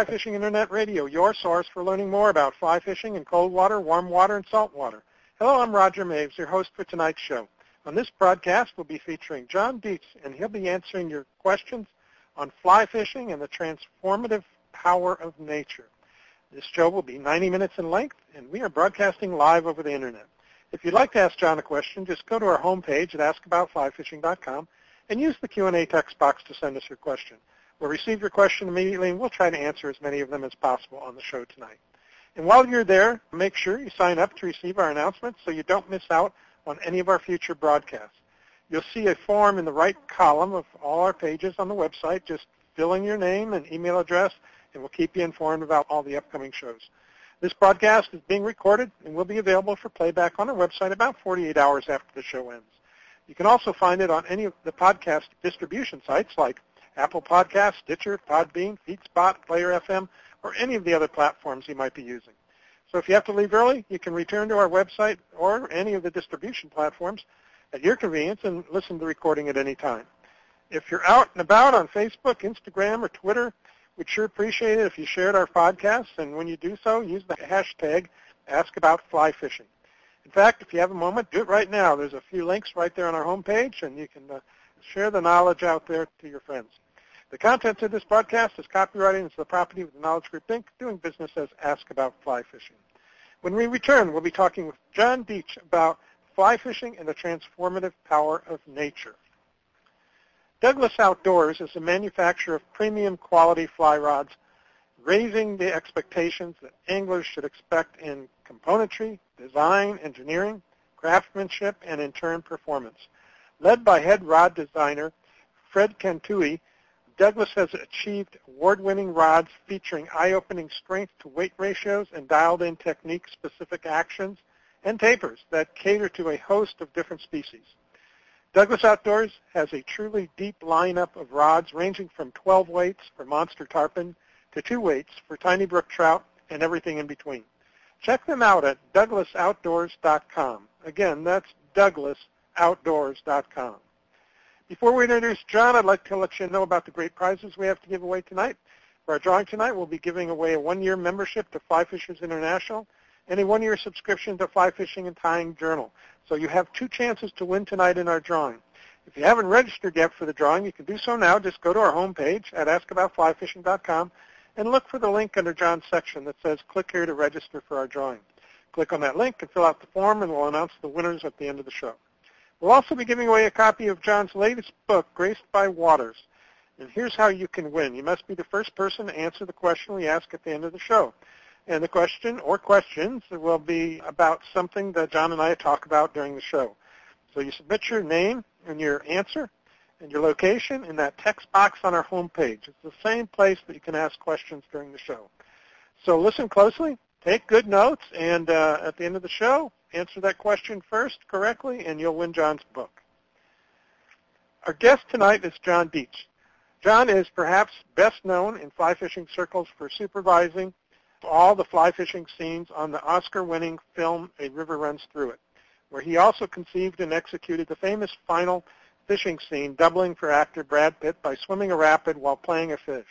Fly Fishing Internet Radio, your source for learning more about fly fishing in cold water, warm water, and salt water. Hello, I'm Roger Maves, your host for tonight's show. On this broadcast, we'll be featuring John Dietsch, and he'll be answering your questions on fly fishing and the transformative power of nature. This show will be 90 minutes in length, and we are broadcasting live over the Internet. If you'd like to ask John a question, just go to our homepage at askaboutflyfishing.com and use the Q&A text box to send us your question. We'll receive your question immediately, and we'll try to answer as many of them as possible on the show tonight. And while you're there, make sure you sign up to receive our announcements so you don't miss out on any of our future broadcasts. You'll see a form in the right column of all our pages on the website. Just fill in your name and email address, and we'll keep you informed about all the upcoming shows. This broadcast is being recorded and will be available for playback on our website about 48 hours after the show ends. You can also find it on any of the podcast distribution sites like Apple Podcasts, Stitcher, Podbean, FeedSpot, Player FM, or any of the other platforms you might be using. So if you have to leave early, you can return to our website or any of the distribution platforms at your convenience and listen to the recording at any time. If you're out and about on Facebook, Instagram, or Twitter, we'd sure appreciate it if you shared our podcasts, and when you do so, use the hashtag AskAboutFlyFishing. In fact, if you have a moment, do it right now. There's a few links right there on our homepage, and you can uh, share the knowledge out there to your friends. The content of this broadcast is copyrighted and is the property of the Knowledge Group, Inc., doing business as Ask About Fly Fishing. When we return, we'll be talking with John Dietsch about fly fishing and the transformative power of nature. Douglas Outdoors is a manufacturer of premium quality fly rods, raising the expectations that anglers should expect in componentry, design, engineering, craftsmanship, and in turn performance. Led by head rod designer Fred Contaoi, Douglas has achieved award-winning rods featuring eye-opening strength-to-weight ratios and dialed-in technique-specific actions and tapers that cater to a host of different species. Douglas Outdoors has a truly deep lineup of rods ranging from 12 weights for monster tarpon to 2 weights for tiny brook trout and everything in between. Check them out at douglasoutdoors.com. Again, that's douglasoutdoors.com. Before we introduce John, I'd like to let you know about the great prizes we have to give away tonight. For our drawing tonight, we'll be giving away a one-year membership to Fly Fishers International and a one-year subscription to Fly Fishing and Tying Journal. So you have two chances to win tonight in our drawing. If you haven't registered yet for the drawing, you can do so now. Just go to our homepage at askaboutflyfishing.com and look for the link under John's section that says click here to register for our drawing. Click on that link and fill out the form and we'll announce the winners at the end of the show. We'll also be giving away a copy of John's latest book, Graced by Waters. And here's how you can win. You must be the first person to answer the question we ask at the end of the show. And the question or questions will be about something that John and I talk about during the show. So you submit your name and your answer and your location in that text box on our homepage. It's the same place that you can ask questions during the show. So listen closely, take good notes, and uh, at the end of the show, answer that question first correctly, and you'll win John's book. Our guest tonight is John Dietsch. John is perhaps best known in fly fishing circles for supervising all the fly fishing scenes on the Oscar-winning film A River Runs Through It, where he also conceived and executed the famous final fishing scene, doubling for actor Brad Pitt by swimming a rapid while playing a fish.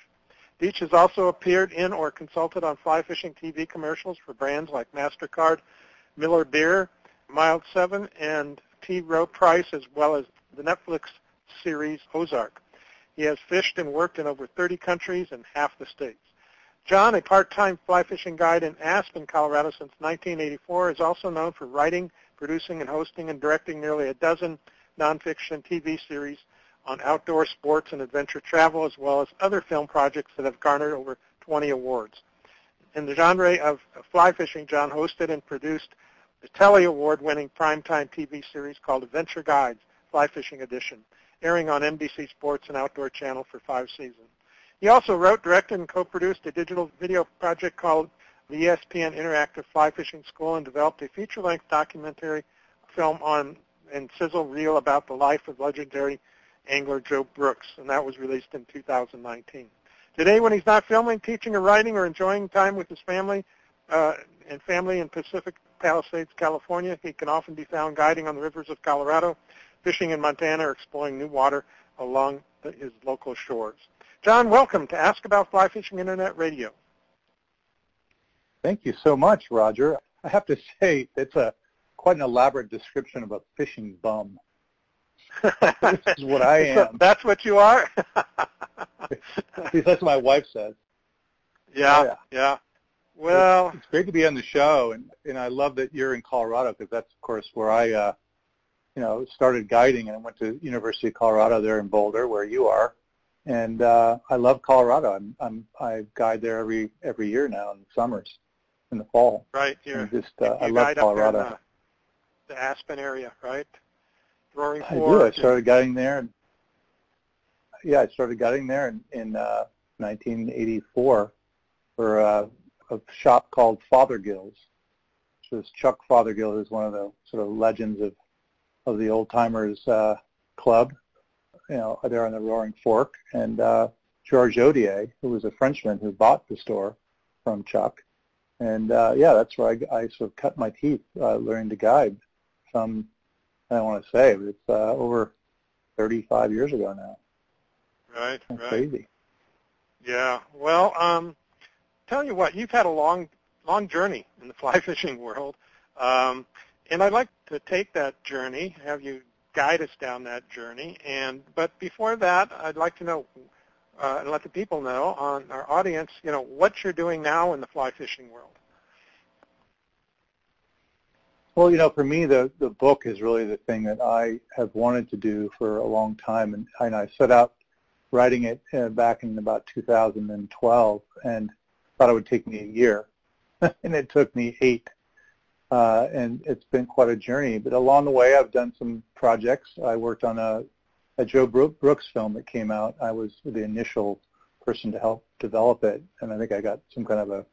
Dietsch has also appeared in or consulted on fly fishing TV commercials for brands like MasterCard, Miller Beer, Mild 7, and T. Rowe Price, as well as the Netflix series Ozark. He has fished and worked in over 30 countries and half the states. John, a part-time fly fishing guide in Aspen, Colorado since 1984, is also known for writing, producing, and hosting and directing nearly a dozen nonfiction TV series on outdoor sports and adventure travel, as well as other film projects that have garnered over 20 awards. In the genre of fly fishing, John hosted and produced the Telly Award-winning primetime TV series called Adventure Guides, Fly Fishing Edition, airing on NBC Sports and Outdoor Channel for five seasons. He also wrote, directed, and co-produced a digital video project called the ESPN Interactive Fly Fishing School and developed a feature-length documentary film on and sizzle reel about the life of legendary angler Joe Brooks, and that was released in 2019. Today, when he's not filming, teaching, or writing, or enjoying time with his family uh, and family in Pacific Palisades, California, he can often be found guiding on the rivers of Colorado, fishing in Montana, or exploring new water along the, his local shores. John, welcome to Ask About Fly Fishing Internet Radio. Thank you so much, Roger. I have to say, it's a quite an elaborate description of a fishing bum. This is what I am. That's what you are? At least that's what my wife says. Yeah, oh, yeah, yeah. Well, it's, it's, great to be on the show, and and I love that you're in Colorado because that's of course where I, uh, you know, started guiding and I went to University of Colorado there in Boulder, where you are, and uh, I love Colorado. I'm, I'm I guide there every every year now in the summers, in the fall. Right here. Just uh, I love Colorado. The, the, Aspen area, right? Roaring I do. I started guiding there. And, yeah, I started guiding there in, in uh, 1984 for uh, a shop called Fothergill's. which is Chuck Fothergill, who's one of the sort of legends of of the old timers uh, club. You know, there on the Roaring Fork, and uh, George Odier, who was a Frenchman who bought the store from Chuck. And uh, yeah, that's where I, I sort of cut my teeth uh, learning to guide. Some, I don't want to say, but it's uh, over 35 years ago now. Right, that's right. Crazy. Yeah. Well, um, tell you what, you've had a long, long journey in the fly fishing world, um, and I'd like to take that journey, have you guide us down that journey. And but before that, I'd like to know uh, and let the people know on our audience, you know, what you're doing now in the fly fishing world. Well, you know, for me, the the book is really the thing that I have wanted to do for a long time, and, and I set out writing it uh, back in about 2012, and thought it would take me a year, and it took me eight. Uh, and it's been quite a journey. But along the way, I've done some projects. I worked on a, a Joe Brooks film that came out. I was the initial person to help develop it, and I think I got some kind of a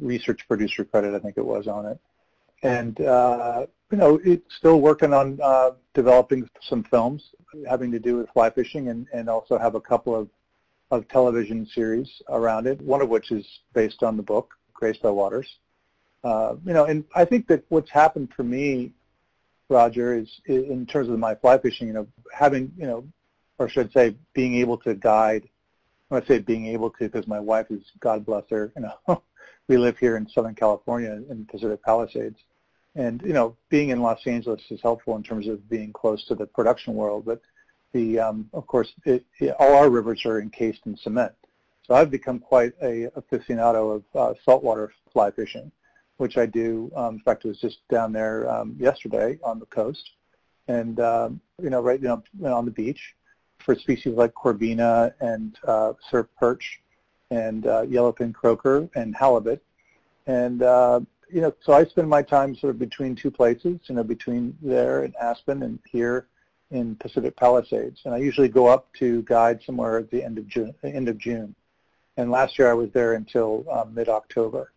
research producer credit, I think it was, on it. And, uh, you know, it's still working on uh, developing some films having to do with fly fishing and, and also have a couple of of television series around it, one of which is based on the book, Graced by Waters. Uh, you know, and I think that what's happened for me, Roger, is, in terms of my fly fishing, you know, having, you know, or should I say being able to guide, I want say being able to because my wife is, God bless her, you know, we live here in Southern California in the Pacific Palisades. And, you know, being in Los Angeles is helpful in terms of being close to the production world, but the um, of course it, it, all our rivers are encased in cement. So I've become quite a aficionado of uh, saltwater fly fishing, which I do. Um, in fact, I was just down there um, yesterday on the coast, and um, you know, right you know, on the beach for species like corbina and uh, surf perch and uh, yellowfin croaker and halibut, and uh, you know, so I spend my time sort of between two places, you know, between there in Aspen and here in Pacific Palisades, and I usually go up to guide somewhere at the end of June. End of June, and last year I was there until um, mid-October.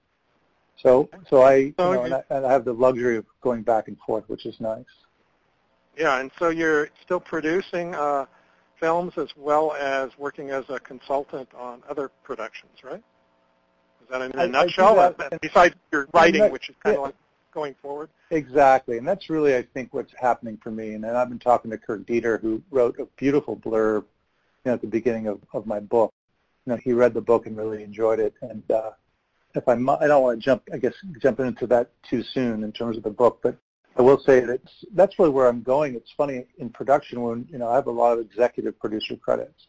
So, so I, so you know, and I, and I have the luxury of going back and forth, which is nice. Yeah, and so you're still producing uh, films as well as working as a consultant on other productions, right? Is that in a I, nutshell? I that, besides your writing, which is kind yeah. of like going forward? Exactly, and that's really, I think, what's happening for me. And I've been talking to Kirk Deeter, who wrote a beautiful blurb you know, at the beginning of, of my book. You know, he read the book and really enjoyed it. And uh, if I, I don't want to jump, I guess, jump into that too soon in terms of the book, but I will say that that's really where I'm going. It's funny in production when you know I have a lot of executive producer credits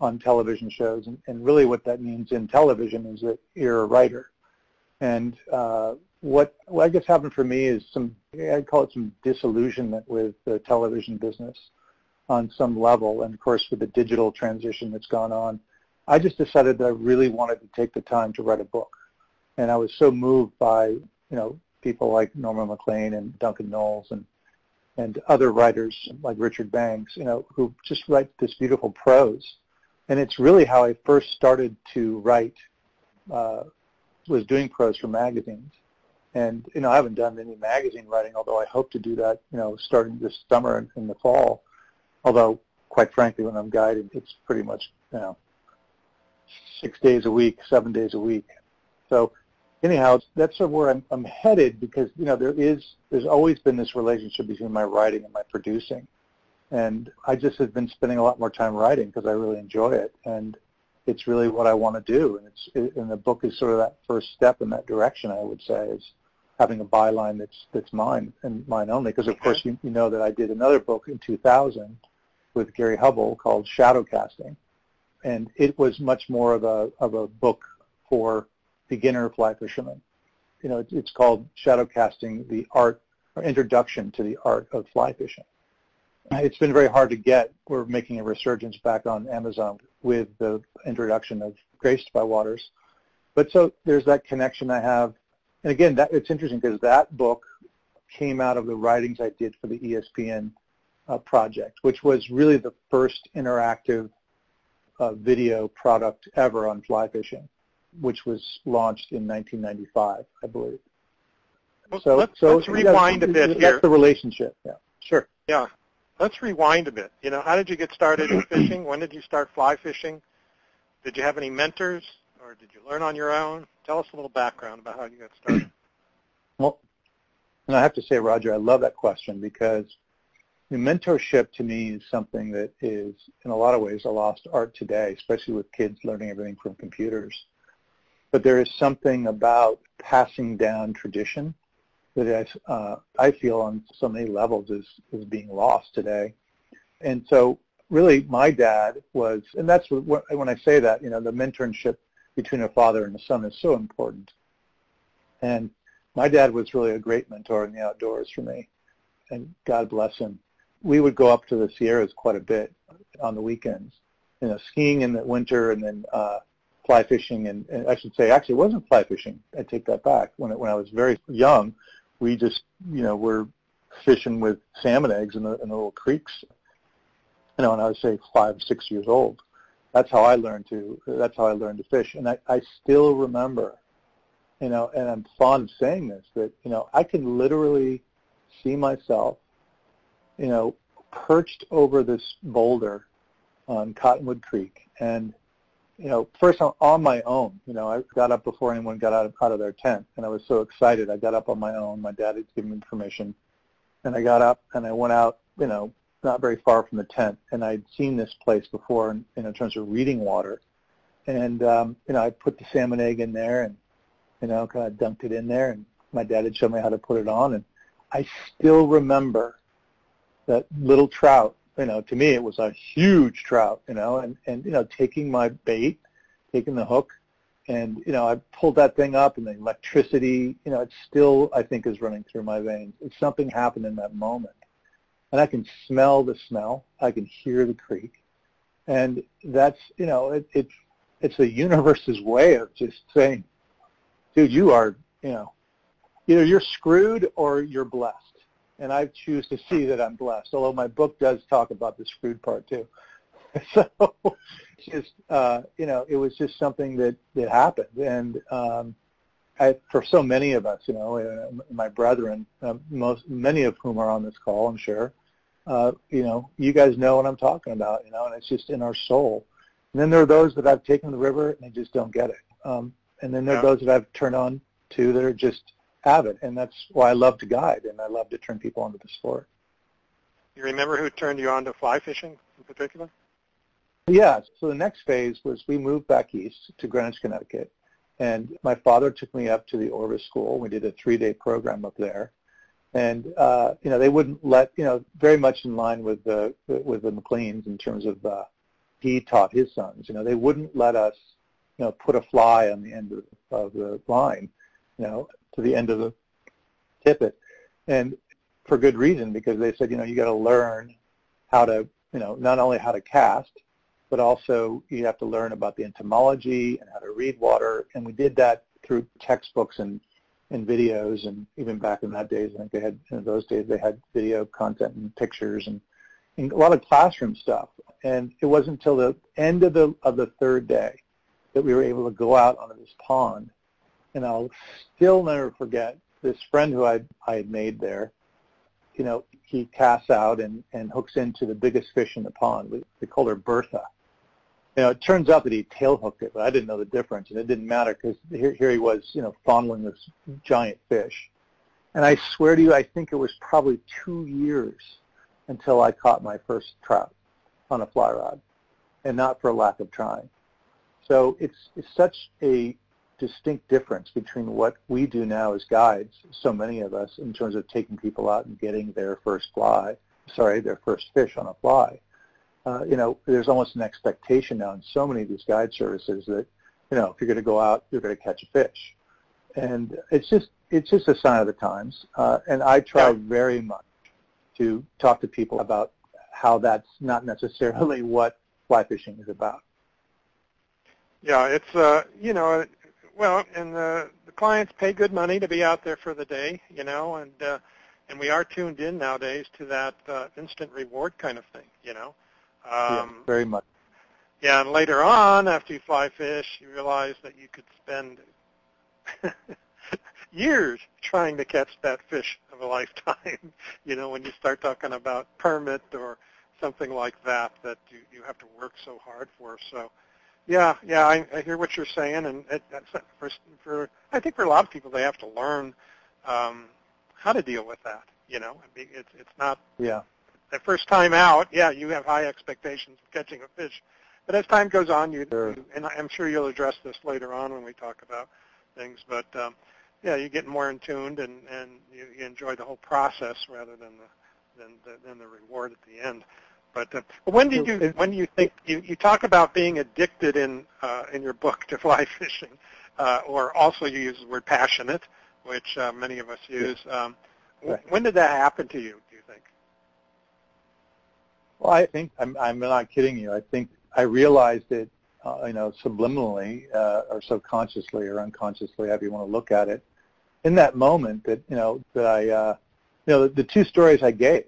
on television shows, and, and really what that means in television is that you're a writer, and uh, what, what I guess happened for me is some, I'd call it some disillusionment with the television business on some level. And of course, with the digital transition that's gone on, I just decided that I really wanted to take the time to write a book. And I was so moved by, you know, people like Norman Maclean and Duncan Knowles and and other writers like Richard Banks, you know, who just write this beautiful prose. And it's really how I first started to write, uh, was doing prose for magazines. And you know, I haven't done any magazine writing, although I hope to do that. You know, starting this summer and in the fall. Although, quite frankly, when I'm guiding, it's pretty much you know six days a week, seven days a week. So anyhow, that's sort of where I'm, I'm headed because you know there is there's always been this relationship between my writing and my producing, and I just have been spending a lot more time writing because I really enjoy it. And it's really what I want to do. And it's it, and the book is sort of that first step in that direction. I would say is having a byline that's that's mine and mine only. Because of course you, you know that I did another book in 2000 with Gary Hubbell called Shadow Casting, and it was much more of a of a book for beginner fly fishermen. You know, it, it's called Shadow Casting: The Art or Introduction to the Art of Fly Fishing. It's been very hard to get. We're making a resurgence back on Amazon with the introduction of Graced by Waters. But so there's that connection I have. And again, that it's interesting because that book came out of the writings I did for the ESPN uh, project, which was really the first interactive uh, video product ever on fly fishing, which was launched in 1995, I believe. Well, So, let's, so let's rewind a bit that's here. the relationship. Yeah, sure. Yeah. Let's rewind a bit. You know, how did you get started in fishing? When did you start fly fishing? Did you have any mentors or did you learn on your own? Tell us a little background about how you got started. Well, and I have to say, Roger, I love that question because the mentorship to me is something that is, in a lot of ways, a lost art today, especially with kids learning everything from computers. But there is something about passing down tradition that I, uh, I feel on so many levels is, is being lost today. And so really my dad was, and that's what, when I say that, you know, the mentorship between a father and a son is so important. And my dad was really a great mentor in the outdoors for me, and God bless him. We would go up to the Sierras quite a bit on the weekends, you know, skiing in the winter and then uh, fly fishing. And, and I should say, actually, it wasn't fly fishing. I take that back. When it, when I was very young, we just, you know, were fishing with salmon eggs in the, in the little creeks. You know, and I was say five, six years old. That's how I learned to. That's how I learned to fish, and I, I still remember you know, and I'm fond of saying this, that, you know, I can literally see myself, you know, perched over this boulder on Cottonwood Creek. And, you know, first on, on my own, you know, I got up before anyone got out of, out of their tent. And I was so excited. I got up on my own. My dad had given me permission. And I got up and I went out, you know, not very far from the tent. And I'd seen this place before in, in terms of reading water. And, um, you know, I put the salmon egg in there and, you know, kind of dunked it in there, and my dad had shown me how to put it on, and I still remember that little trout. You know, to me it was a huge trout. You know, and and you know, taking my bait, taking the hook, and you know, I pulled that thing up, and the electricity. You know, it still I think is running through my veins. It's something happened in that moment, and I can smell the smell. I can hear the creek, and that's you know, it, it's it's the universe's way of just saying dude, you are, you know, either you're screwed or you're blessed. And I choose to see that I'm blessed, although my book does talk about the screwed part too. So just, uh, you know, it was just something that, that happened. And um, I, for so many of us, you know, uh, my brethren, uh, most, many of whom are on this call, I'm sure, uh, you know, you guys know what I'm talking about, you know, and it's just in our soul. And then there are those that I've taken to the river and they just don't get it. Um, and then there are Yeah. those that I've turned on to that are just avid, and that's why I love to guide and I love to turn people onto the sport. You remember who turned you on to fly fishing in particular? Yeah, so the next phase was we moved back east to Greenwich, Connecticut, and my father took me up to the Orvis School. We did a three-day program up there, and uh, you know they wouldn't let you know very much in line with the with the Macleans in terms of uh, he taught his sons. You know they wouldn't let us you know put a fly on the end of, of the line, you know to the end of the tippet, and for good reason because they said you know you got to learn how to you know not only how to cast but also you have to learn about the entomology and how to read water. And we did that through textbooks and, and videos. And even back in that days, I think they had, in those days, they had video content and pictures and, and a lot of classroom stuff. And it wasn't until the end of the, of the third day that we were able to go out onto this pond. And I'll still never forget this friend who I, I had made there. You know, he casts out and, and hooks into the biggest fish in the pond. We, we called her Bertha you know, it turns out that he tail hooked it, but I didn't know the difference, and it didn't matter because here, here he was, you know, fondling this giant fish. And I swear to you, I think it was probably two years until I caught my first trout on a fly rod, and not for lack of trying. So it's, it's such a distinct difference between what we do now as guides, so many of us, in terms of taking people out and getting their first fly, sorry, their first fish on a fly. Uh, you know, there's almost an expectation now in so many of these guide services that, you know, if you're going to go out, you're going to catch a fish. And it's just, it's just a sign of the times. Uh, and I try very much to talk to people about how that's not necessarily what fly fishing is about. Yeah, it's uh, you know, well, and the the clients pay good money to be out there for the day, you know, and uh, and we are tuned in nowadays to that uh, instant reward kind of thing, you know. Um, yeah, very much. Yeah, and later on, after you fly fish, you realize that you could spend years trying to catch that fish of a lifetime. you know, when you start talking about permit or something like that that you, you have to work so hard for. So, yeah, yeah, I, I hear what you're saying, and it, for, for I think for a lot of people, they have to learn um, how to deal with that. You know, it's it's not yeah the first time out. Yeah, you have high expectations of catching a fish, but as time goes on, you, sure. you and I'm sure you'll address this later on when we talk about things, but um, yeah, you get more in tuned and and you, you enjoy the whole process rather than the than the, than the reward at the end. But uh, when did you when do you think you, you talk about being addicted in uh, in your book to fly fishing, uh, or also you use the word passionate, which uh, many of us use. Um, right. When did that happen to you? Do you think? Well, I think I'm I'm not kidding you. I think I realized it, uh, you know, subliminally uh, or subconsciously or unconsciously, however you want to look at it. In that moment, that you know that I, uh, you know, the, the two stories I gave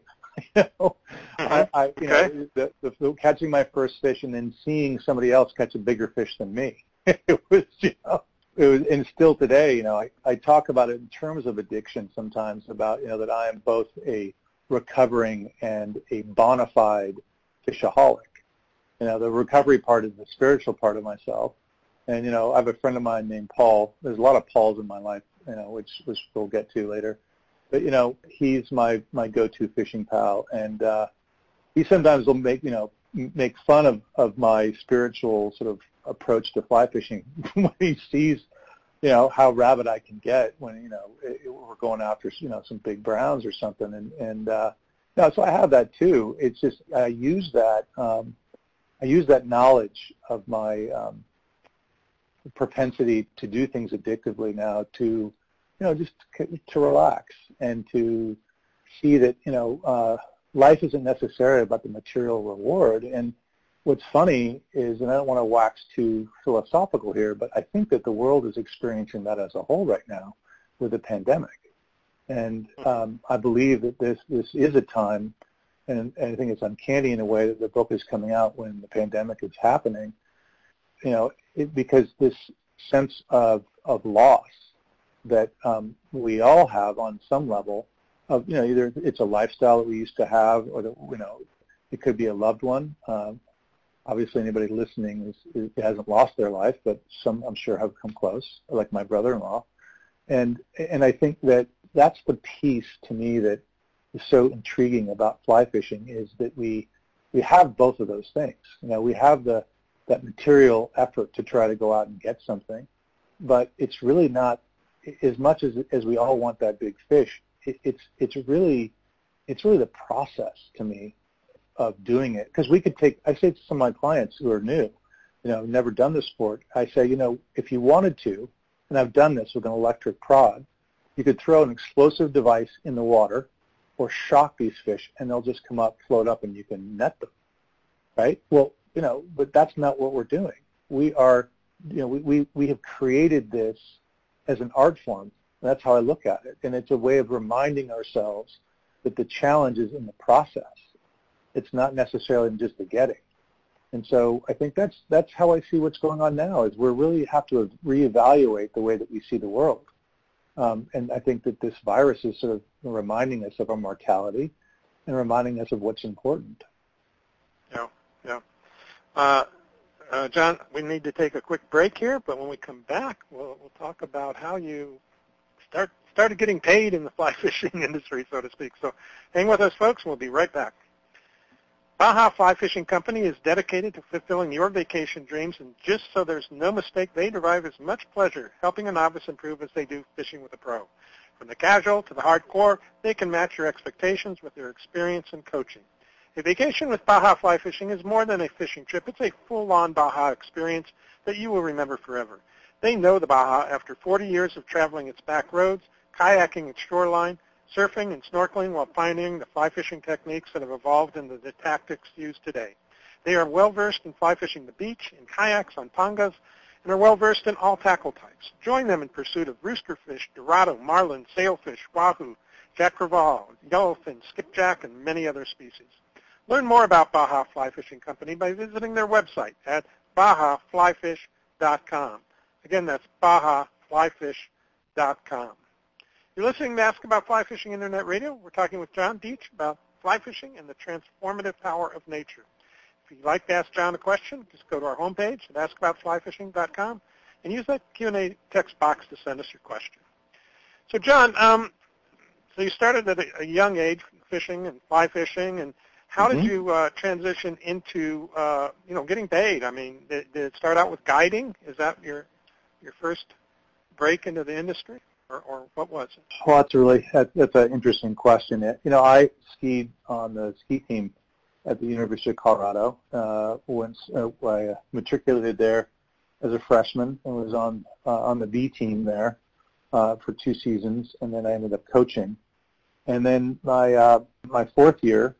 you know, mm-hmm. I, I you okay. know, the, the, the, catching my first fish and then seeing somebody else catch a bigger fish than me. it was, you know, it was, and still today, you know, I, I talk about it in terms of addiction sometimes about, you know, that I am both a recovering and a bona fide fishaholic. You know, the recovery part is the spiritual part of myself. And, you know, I have a friend of mine named Paul. There's a lot of Pauls in my life, you know, which, which we'll get to later but you know, he's my my go-to fishing pal, and uh, he sometimes will make you know make fun of of my spiritual sort of approach to fly fishing when he sees you know how rabid I can get when you know it, we're going after you know some big browns or something, and and uh, no, so I have that too. It's just I use that um, I use that knowledge of my um, propensity to do things addictively now to you know, just to relax and to see that, you know, uh, life isn't necessarily about the material reward. And what's funny is, and I don't want to wax too philosophical here, but I think that the world is experiencing that as a whole right now with the pandemic. And um, I believe that this, this is a time, and, and I think it's uncanny in a way that the book is coming out when the pandemic is happening, you know, it, because this sense of, of loss that um, we all have on some level of, you know, either it's a lifestyle that we used to have or, that, you know, it could be a loved one. Um, obviously, anybody listening is, is, hasn't lost their life, but some I'm sure have come close, like my brother-in-law. And, and I think that that's the piece to me that is so intriguing about fly fishing is that we, we have both of those things. You know, we have the, that material effort to try to go out and get something, but it's really not as much as as we all want that big fish, it, it's it's really it's really the process to me of doing it because we could take. I say to some of my clients who are new, you know, never done the sport. I say, you know, if you wanted to, and I've done this with an electric prod, you could throw an explosive device in the water or shock these fish, and they'll just come up, float up, and you can net them. Right? Well, you know, but that's not what we're doing. We are, you know, we, we, we have created this as an art form. That's how I look at it. And it's a way of reminding ourselves that the challenge is in the process. It's not necessarily in just the getting. And so I think that's that's how I see what's going on now is we really have to reevaluate the way that we see the world. Um, and I think that this virus is sort of reminding us of our mortality and reminding us of what's important. Yeah, yeah. Uh, uh, John, we need to take a quick break here, but when we come back, we'll, we'll talk about how you start started getting paid in the fly fishing industry, so to speak. So hang with us, folks. And we'll be right back. Baja Fly Fishing Company is dedicated to fulfilling your vacation dreams, and just so there's no mistake, they derive as much pleasure helping a novice improve as they do fishing with a pro. From the casual to the hardcore, they can match your expectations with their experience and coaching. A vacation with Baja Fly Fishing is more than a fishing trip. It's a full-on Baja experience that you will remember forever. They know the Baja after 40 years of traveling its back roads, kayaking its shoreline, surfing and snorkeling while pioneering the fly fishing techniques that have evolved into the tactics used today. They are well versed in fly fishing the beach, in kayaks, on pangas, and are well versed in all tackle types. Join them in pursuit of roosterfish, dorado, marlin, sailfish, wahoo, jack crevalle, yellowfin, skipjack, and many other species. Learn more about Baja Fly Fishing Company by visiting their website at bajaflyfish.com. Again, that's bajaflyfish.com. You're listening to Ask About Fly Fishing Internet Radio. We're talking with John Dietsch about fly fishing and the transformative power of nature. If you'd like to ask John a question, just go to our homepage at askaboutflyfishing.com and use that Q&A text box to send us your question. So John, um, so you started at a, a, young age fishing and fly fishing, and how mm-hmm. did you uh, transition into uh, you know getting paid? I mean, did, did, it start out with guiding? Is that your your first break into the industry? or, or what was it? Well, that's really that, that's an interesting question. You know, I skied on the ski team at the University of Colorado. Uh, once uh, I matriculated there as a freshman and was on uh, on the B team there uh, for two seasons, and then I ended up coaching. And then my uh, my fourth year,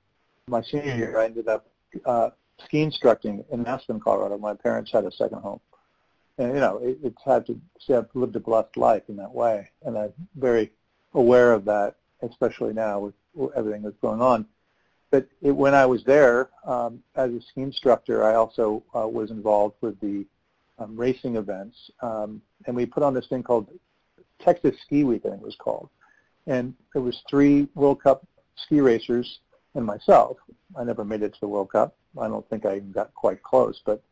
my senior year, I ended up uh, ski instructing in Aspen, Colorado. My parents had a second home and you know, it, it's had to see I've lived a blessed life in that way, and I'm very aware of that, especially now with, with everything that's going on. But it, when I was there um, as a ski instructor, I also uh, was involved with the um, racing events, um, and we put on this thing called Texas Ski Week, I think it was called, and it was three World Cup ski racers and myself. I never made it to the World Cup. I don't think I even got quite close, but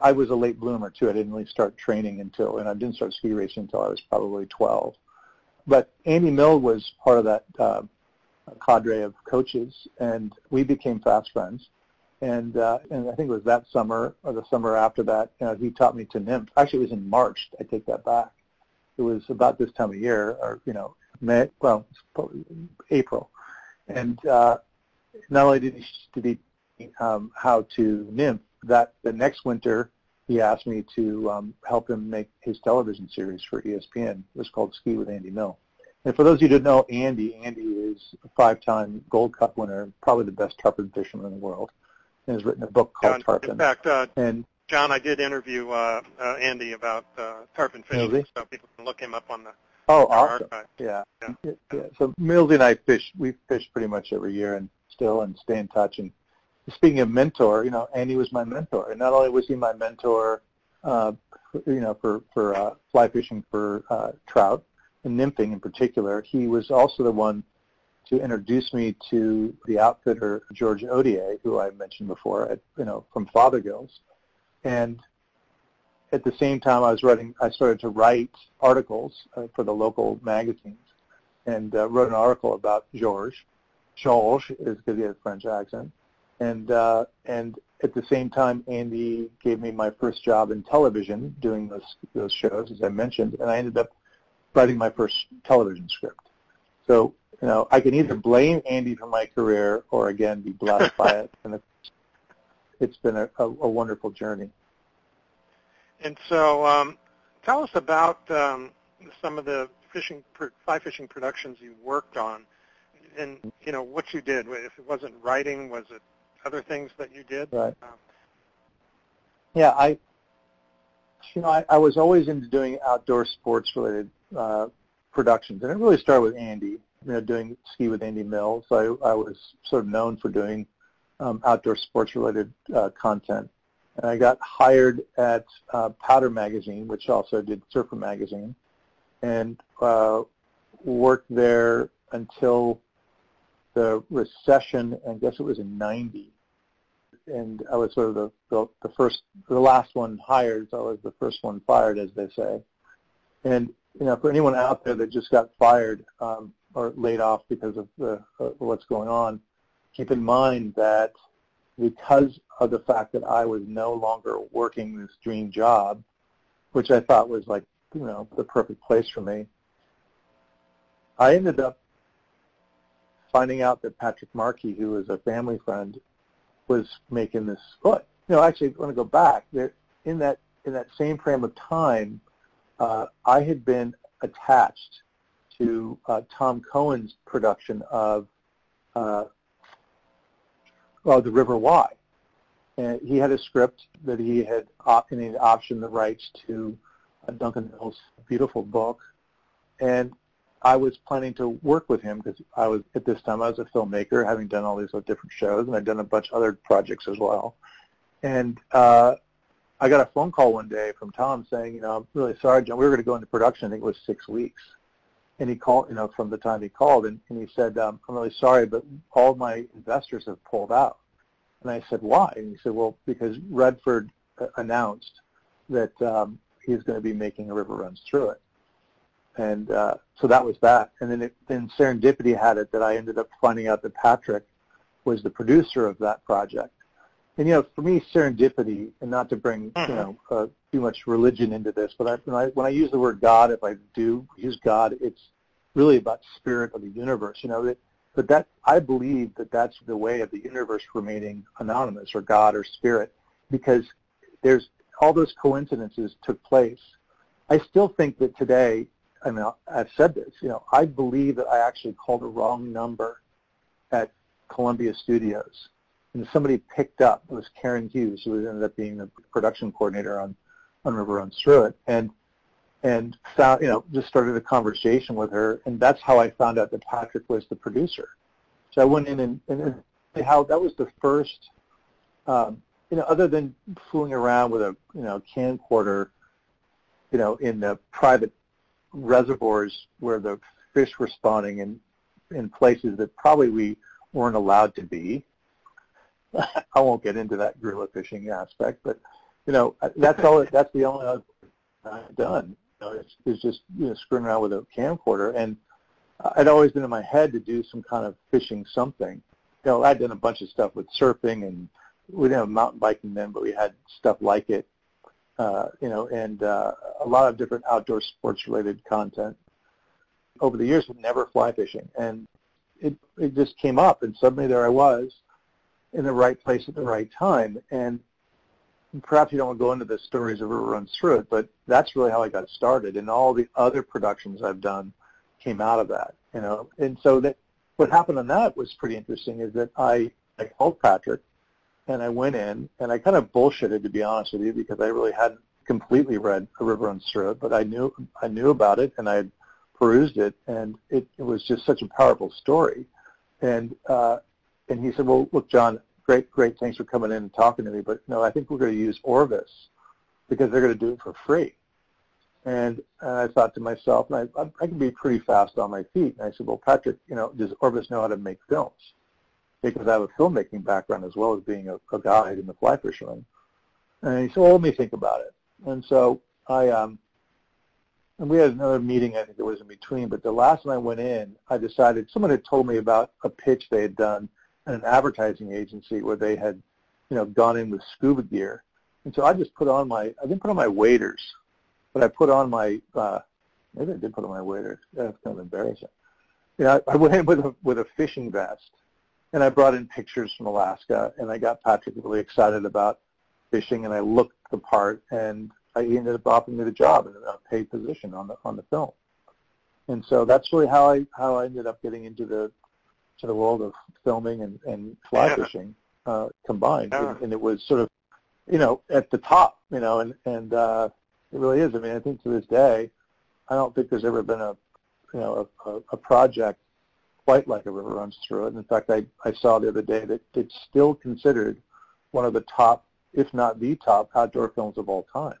I was a late bloomer too. I didn't really start training until, and I didn't start ski racing until I was probably 12. But Andy Mill was part of that uh, cadre of coaches, and we became fast friends. And uh, and I think it was that summer or the summer after that, you know, he taught me to nymph. Actually, it was in March. I take that back. It was about this time of year, or you know, May. Well, April. And uh, not only did he did he um, how to nymph, that the next winter he asked me to um, help him make his television series for ESPN. It was called Ski with Andy Mill. And for those of you who don't know Andy, Andy is a five-time Gold Cup winner, probably the best tarpon fisherman in the world, and has written a book called John, Tarpon. In fact, uh, and John, I did interview uh, uh, Andy about uh, tarpon fishing, so people can look him up on the Oh, awesome! Yeah. Yeah. yeah. So Millsy and I fish. We fish pretty much every year, and still, and stay in touch. And speaking of mentor, you know, Andy was my mentor, and not only was he my mentor, uh, you know, for for uh, fly fishing for uh, trout and nymphing in particular, he was also the one to introduce me to the outfitter George Odier, who I mentioned before, at, you know, from Fothergills, and at the same time, I was writing. I started to write articles uh, for the local magazines, and uh, wrote an article about George. George is because he has a French accent, and uh, and at the same time, Andy gave me my first job in television, doing those those shows, as I mentioned, and I ended up writing my first television script. So you know, I can either blame Andy for my career, or again, be blessed by it, and it's, it's been a, a, a wonderful journey. And so, um, tell us about um, some of the fishing, fly fishing productions you worked on, and you know what you did. If it wasn't writing, was it other things that you did? Right. Um, yeah, I, you know, I, I was always into doing outdoor sports related uh, productions, and it really started with Andy. You know, doing ski with Andy Mills. I, I was sort of known for doing um, outdoor sports related uh, content. And I got hired at uh, Powder Magazine, which also did Surfer Magazine, and uh, worked there until the recession, I guess it was in 90, and I was sort of the, the, the first, the last one hired, so I was the first one fired, as they say. And, you know, for anyone out there that just got fired um, or laid off because of the, uh, what's going on, keep in mind that because of the fact that I was no longer working this dream job, which I thought was like, you know, the perfect place for me, I ended up finding out that Patrick Markey, who was a family friend, was making this foot. No, actually, I want to go back. There, in that in that same frame of time, uh, I had been attached to uh, Tom Cohen's production of uh, well, The River Why. And he had a script that he had and he had optioned the rights to uh, Duncan Hill's beautiful book. And I was planning to work with him because I was at this time I was a filmmaker, having done all these different shows, and I'd done a bunch of other projects as well. And uh, I got a phone call one day from Tom saying, you know, I'm really sorry, John. We were going to go into production. I think it was six weeks. And he called, you know, from the time he called, and, and he said, um, I'm really sorry, but all my investors have pulled out. And I said, why? And he said, well, because Redford uh, announced that um, he's going to be making A River Runs Through It. And uh, so that was that. And then, it, then serendipity had it that I ended up finding out that Patrick was the producer of that project. And you know, for me, serendipity, and not to bring mm-hmm. you know uh, too much religion into this, but I, when I when I use the word God, if I do use God, it's really about spirit of the universe. You know that, but that I believe that that's the way of the universe remaining anonymous or God or spirit, because there's all those coincidences took place. I still think that today, I mean, I've said this. You know, I believe that I actually called a wrong number at Columbia Studios and somebody picked up. It was Karen Hughes, who ended up being the production coordinator on on River Runs Through It, and and found you know just started a conversation with her, and that's how I found out that Patrick was the producer. So I went in and, and how that was the first, um, you know, other than fooling around with a you know camcorder, you know, in the private reservoirs where the fish were spawning in in places that probably we weren't allowed to be I won't get into that guerrilla fishing aspect, but you know that's all. That's the only I've done. You know, it's, it's just you know screwing around with a camcorder, and I'd always been in my head to do some kind of fishing something. You know, I'd done a bunch of stuff with surfing, and we didn't have mountain biking then, but we had stuff like it. Uh, you know, and uh, a lot of different outdoor sports-related content. Over the years, but never fly fishing, and it it just came up, and suddenly there I was in the right place at the right time. And perhaps you don't want to go into the stories of River Runs Through It, but that's really how I got started. And all the other productions I've done came out of that, you know. And so that what happened on that was pretty interesting is that I, I called Patrick and I went in and I kind of bullshitted to be honest with you because I really hadn't completely read A River Runs Through It, but I knew I knew about it and I had perused it and it, it was just such a powerful story. And uh, and he said, well, look, John, great, great, thanks for coming in and talking to me, but no, I think we're going to use Orvis because they're going to do it for free. And, and I thought to myself, and I, I can be pretty fast on my feet. And I said, well, Patrick, you know, does Orvis know how to make films? Because I have a filmmaking background as well as being a, a guide in the fly fisherman. And he said, well, let me think about it. And so I, um, and we had another meeting, I think it was in between, but the last time I went in, I decided, someone had told me about a pitch they had done an advertising agency where they had, you know, gone in with scuba gear. And so I just put on my, I didn't put on my waders, but I put on my, uh, maybe I did put on my waders. That's kind of embarrassing. You know, I, I went in with a, with a fishing vest and I brought in pictures from Alaska and I got Patrick really excited about fishing and I looked the part and I ended up offering me the job in a paid position on the, on the film. And so that's really how I, how I ended up getting into the, to the world of filming and, and fly yeah. fishing uh, combined, yeah. and, and it was sort of, you know, at the top, you know, and and uh, it really is. I mean, I think to this day, I don't think there's ever been a, you know, a, a project quite like a river runs through it. And in fact, I I saw the other day that it's still considered one of the top, if not the top, outdoor films of all time.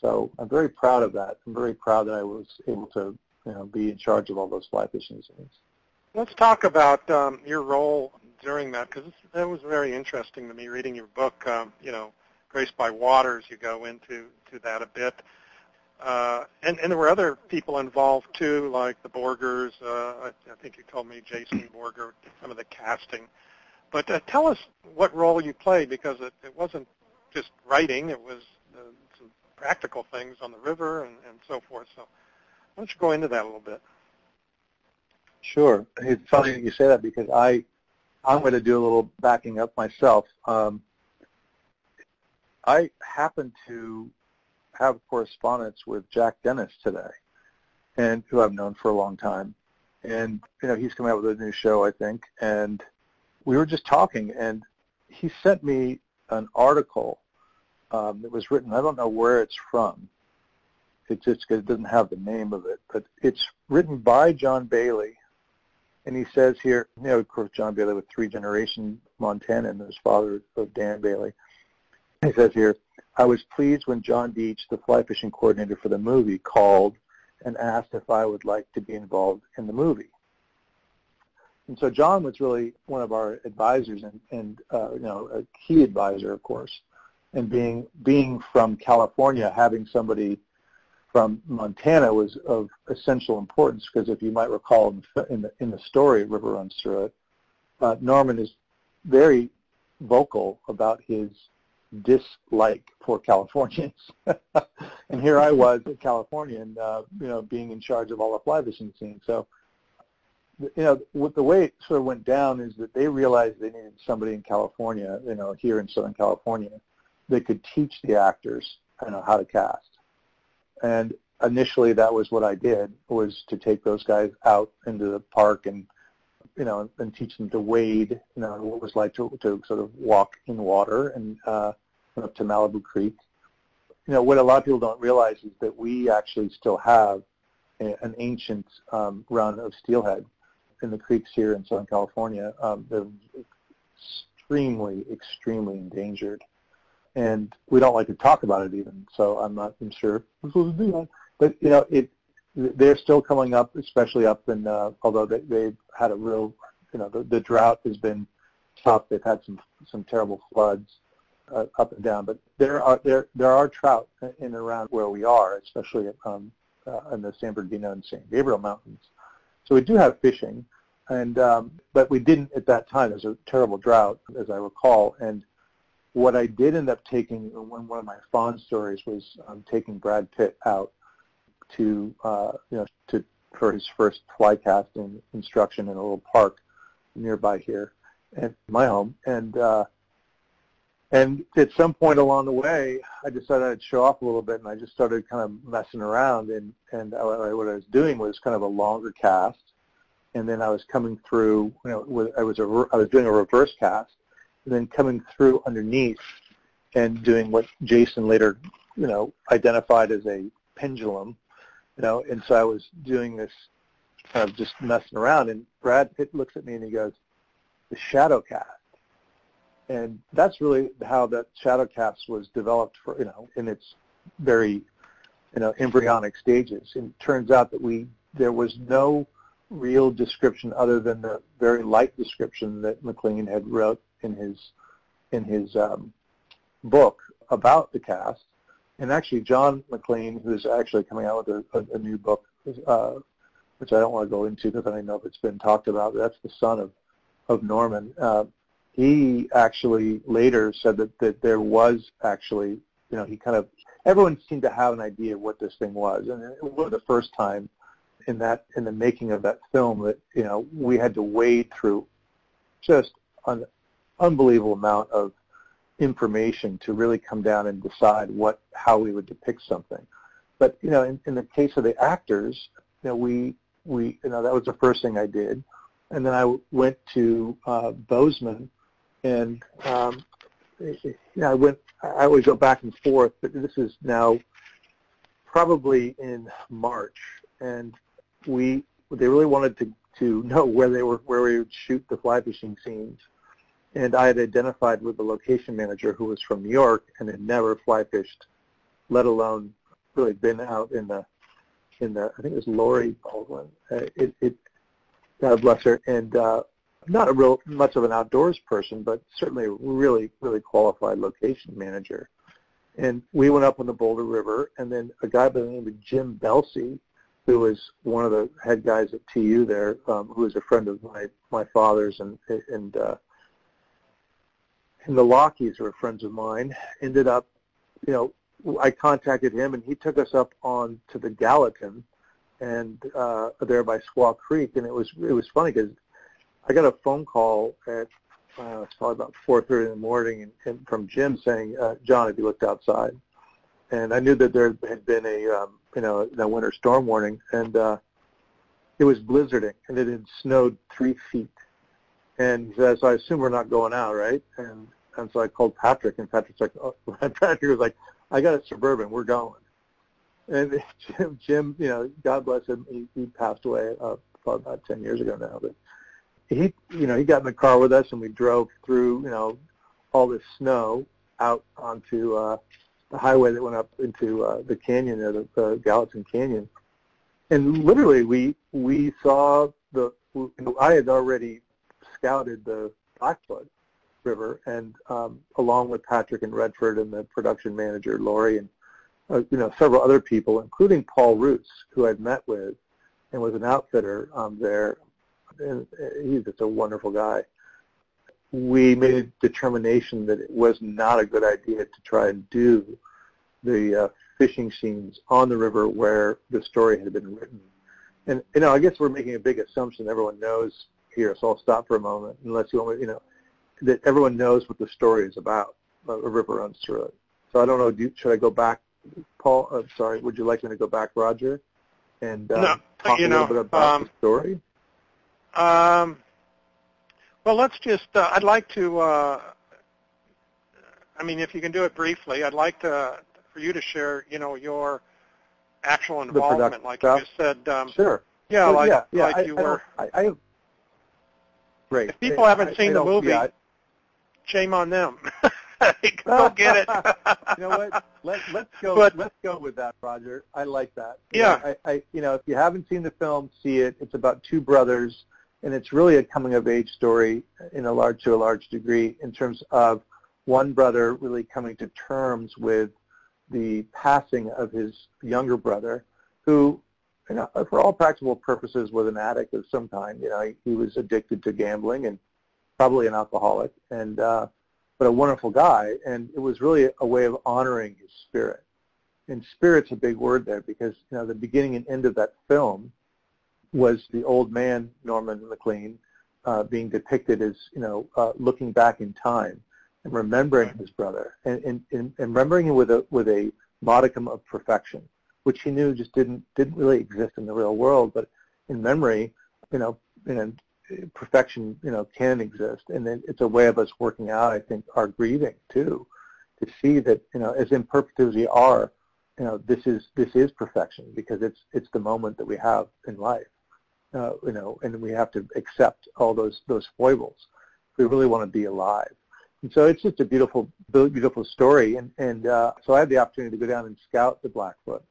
So I'm very proud of that. I'm very proud that I was able to, you know, be in charge of all those fly fishing scenes. Let's talk about um, your role during that because that was very interesting to me reading your book. Um, you know, Grace by Waters. You go into to that a bit, uh, and and there were other people involved too, like the Borgers. Uh, I, I think you told me Jason Borger, some of the casting. But uh, tell us what role you played because it, it wasn't just writing; it was uh, some practical things on the river and, and so forth. So, why don't you go into that a little bit? Sure. It's funny that you say that because I, I'm going to do a little backing up myself. Um, I happen to have correspondence with Jack Dennis today, and who I've known for a long time. And you know, he's coming out with a new show, I think, and we were just talking, and he sent me an article um, that was written. I don't know where it's from. It just it doesn't have the name of it, but it's written by John Bailey, and he says here, you know, of course, John Bailey was three generation Montanan, his father of Dan Bailey. He says here, I was pleased when John Dietsch, the fly fishing coordinator for the movie, called and asked if I would like to be involved in the movie. And so John was really one of our advisors and, and uh, you know, a key advisor, of course. And being being from California, having somebody from Montana was of essential importance because if you might recall in the in the, story, River Runs Through It, uh, Norman is very vocal about his dislike for Californians. and here I was, a Californian, uh, you know, being in charge of all the fly fishing scene. So, you know, what the way it sort of went down is that they realized they needed somebody in California, you know, here in Southern California, that could teach the actors, you know, how to cast. And initially that was what I did, was to take those guys out into the park and you know, and teach them to wade, you know, what it was like to, to sort of walk in water and uh, up to Malibu Creek. You know, what a lot of people don't realize is that we actually still have a, an ancient um, run of steelhead in the creeks here in Southern California. Um, they're extremely, extremely endangered. And we don't like to talk about it even, so I'm not I'm sure we're supposed to do that. But, you know, it, they're still coming up, especially up in, uh, although they, they've had a real, you know, the, the drought has been tough. They've had some some terrible floods uh, up and down, but there are there there are trout in and around where we are, especially um, uh, in the San Bernardino and San Gabriel Mountains. So we do have fishing, and um, but we didn't at that time. There's a terrible drought, as I recall, and what I did end up taking, one one of my fond stories was um, taking Brad Pitt out to uh, you know to for his first fly casting instruction in a little park nearby here at my home. And uh, and at some point along the way I decided I'd show off a little bit and I just started kind of messing around and and I, what I was doing was kind of a longer cast. And then I was coming through you know I was a I was doing a reverse cast and then coming through underneath and doing what Jason later you know identified as a pendulum you know, and so I was doing this kind of just messing around, and Brad Pitt looks at me and he goes, "The shadow cast," and that's really how that shadow cast was developed for you know in its very you know embryonic stages. And it turns out that we there was no real description other than the very light description that Maclean had wrote in his in his um, book about the cast and actually John Maclean, who's actually coming out with a, a, a new book, uh, which I don't want to go into because I know if it's been talked about. That's the son of of Norman. Uh, he actually later said that that there was actually, you know, he kind of everyone seemed to have an idea of what this thing was, and it was the first time in that in the making of that film that you know we had to wade through just an unbelievable amount of information to really come down and decide what how we would depict something. But you know, in, in the case of the actors, you know, we we you know that was the first thing I did, and then I went to uh, Bozeman, and um, you know, I went. I always go back and forth, but this is now probably in March, and we they really wanted to to know where they were where we would shoot the fly fishing scenes and I had identified with the location manager who was from New York and had never fly fished, let alone really been out in the in the I think it was Lori Baldwin. Uh, it, it God bless her, and uh, not a real much of an outdoors person, but certainly a really really qualified location manager. And we went up on the Boulder River, and then a guy by the name of Jim Belsey, who was one of the head guys at TU there, um, who was a friend of my my father's and and uh, and the Lockies were friends of mine. Ended up, you know, I contacted him, and he took us up on to the Gallatin, and uh, there by Squaw Creek, and it was it was funny because I got a phone call at uh, it's probably about 4:30 in the morning, and, and from Jim saying, uh, "John, have you looked outside?" And I knew that there had been a um, you know a winter storm warning, and uh, it was blizzarding, and it had snowed three feet. And says, "So I assume we're not going out, right?" And and so I called Patrick, and Patrick's like, oh, Patrick was like, "I got a suburban, we're going." And Jim, Jim, you know, God bless him, he, he passed away uh, about ten years ago now, but he, you know, he got in the car with us, and we drove through, you know, all this snow out onto uh, the highway that went up into uh, the canyon, the, the Gallatin Canyon, and literally we we saw the. I had already scouted the Blackfoot River, and um, along with Patrick and Redford and the production manager Laurie and uh, you know several other people, including Paul Roos, who I'd met with and was an outfitter um, there. And uh, he's just a wonderful guy. We made a determination that it was not a good idea to try and do the uh, fishing scenes on the river where the story had been written. And you know, I guess we're making a big assumption everyone knows here, so I'll stop for a moment, unless you want me, you know, that everyone knows what the story is about. A river runs through it. So I don't know. Do, should I go back, Paul? I'm uh, sorry. Would you like me to go back, Roger, and uh, no, talk you a know, little bit about um, the story? Um, well, let's just. Uh, I'd like to. Uh, I mean, if you can do it briefly, I'd like to for you to share. You know, your actual involvement, like stuff? you said. Um, sure. Yeah, like yeah, yeah. like I, you I, were. I, I have. Great. If people I- haven't I- seen the movie, yeah, Shame on them. go get it. you know what? Let, let's go. But- let's go with that, Roger. I like that. Yeah. You know, I, I, you know, if you haven't seen the film, see it. It's about two brothers, and it's really a coming of age story in a large to a large degree in terms of one brother really coming to terms with the passing of his younger brother, who, you for all practical purposes, was an addict of some kind. You know, he, he was addicted to gambling and probably an alcoholic, and uh, but a wonderful guy. And it was really a way of honoring his spirit. And spirit's a big word there because you know the beginning and end of that film was the old man Norman Maclean uh, being depicted as you know uh, looking back in time and remembering his brother and, and and remembering him with a with a modicum of perfection, which he knew just didn't didn't really exist in the real world, but in memory, you know, you know, perfection, you know, can exist, and then it's a way of us working out, I think, our grieving too, to see that you know, as imperfect as we are, you know, this is this is perfection because it's it's the moment that we have in life, uh, you know, and we have to accept all those those foibles. if We really want to be alive. And so it's just a beautiful, beautiful story. And, and uh, so I had the opportunity to go down and scout the Blackfoot.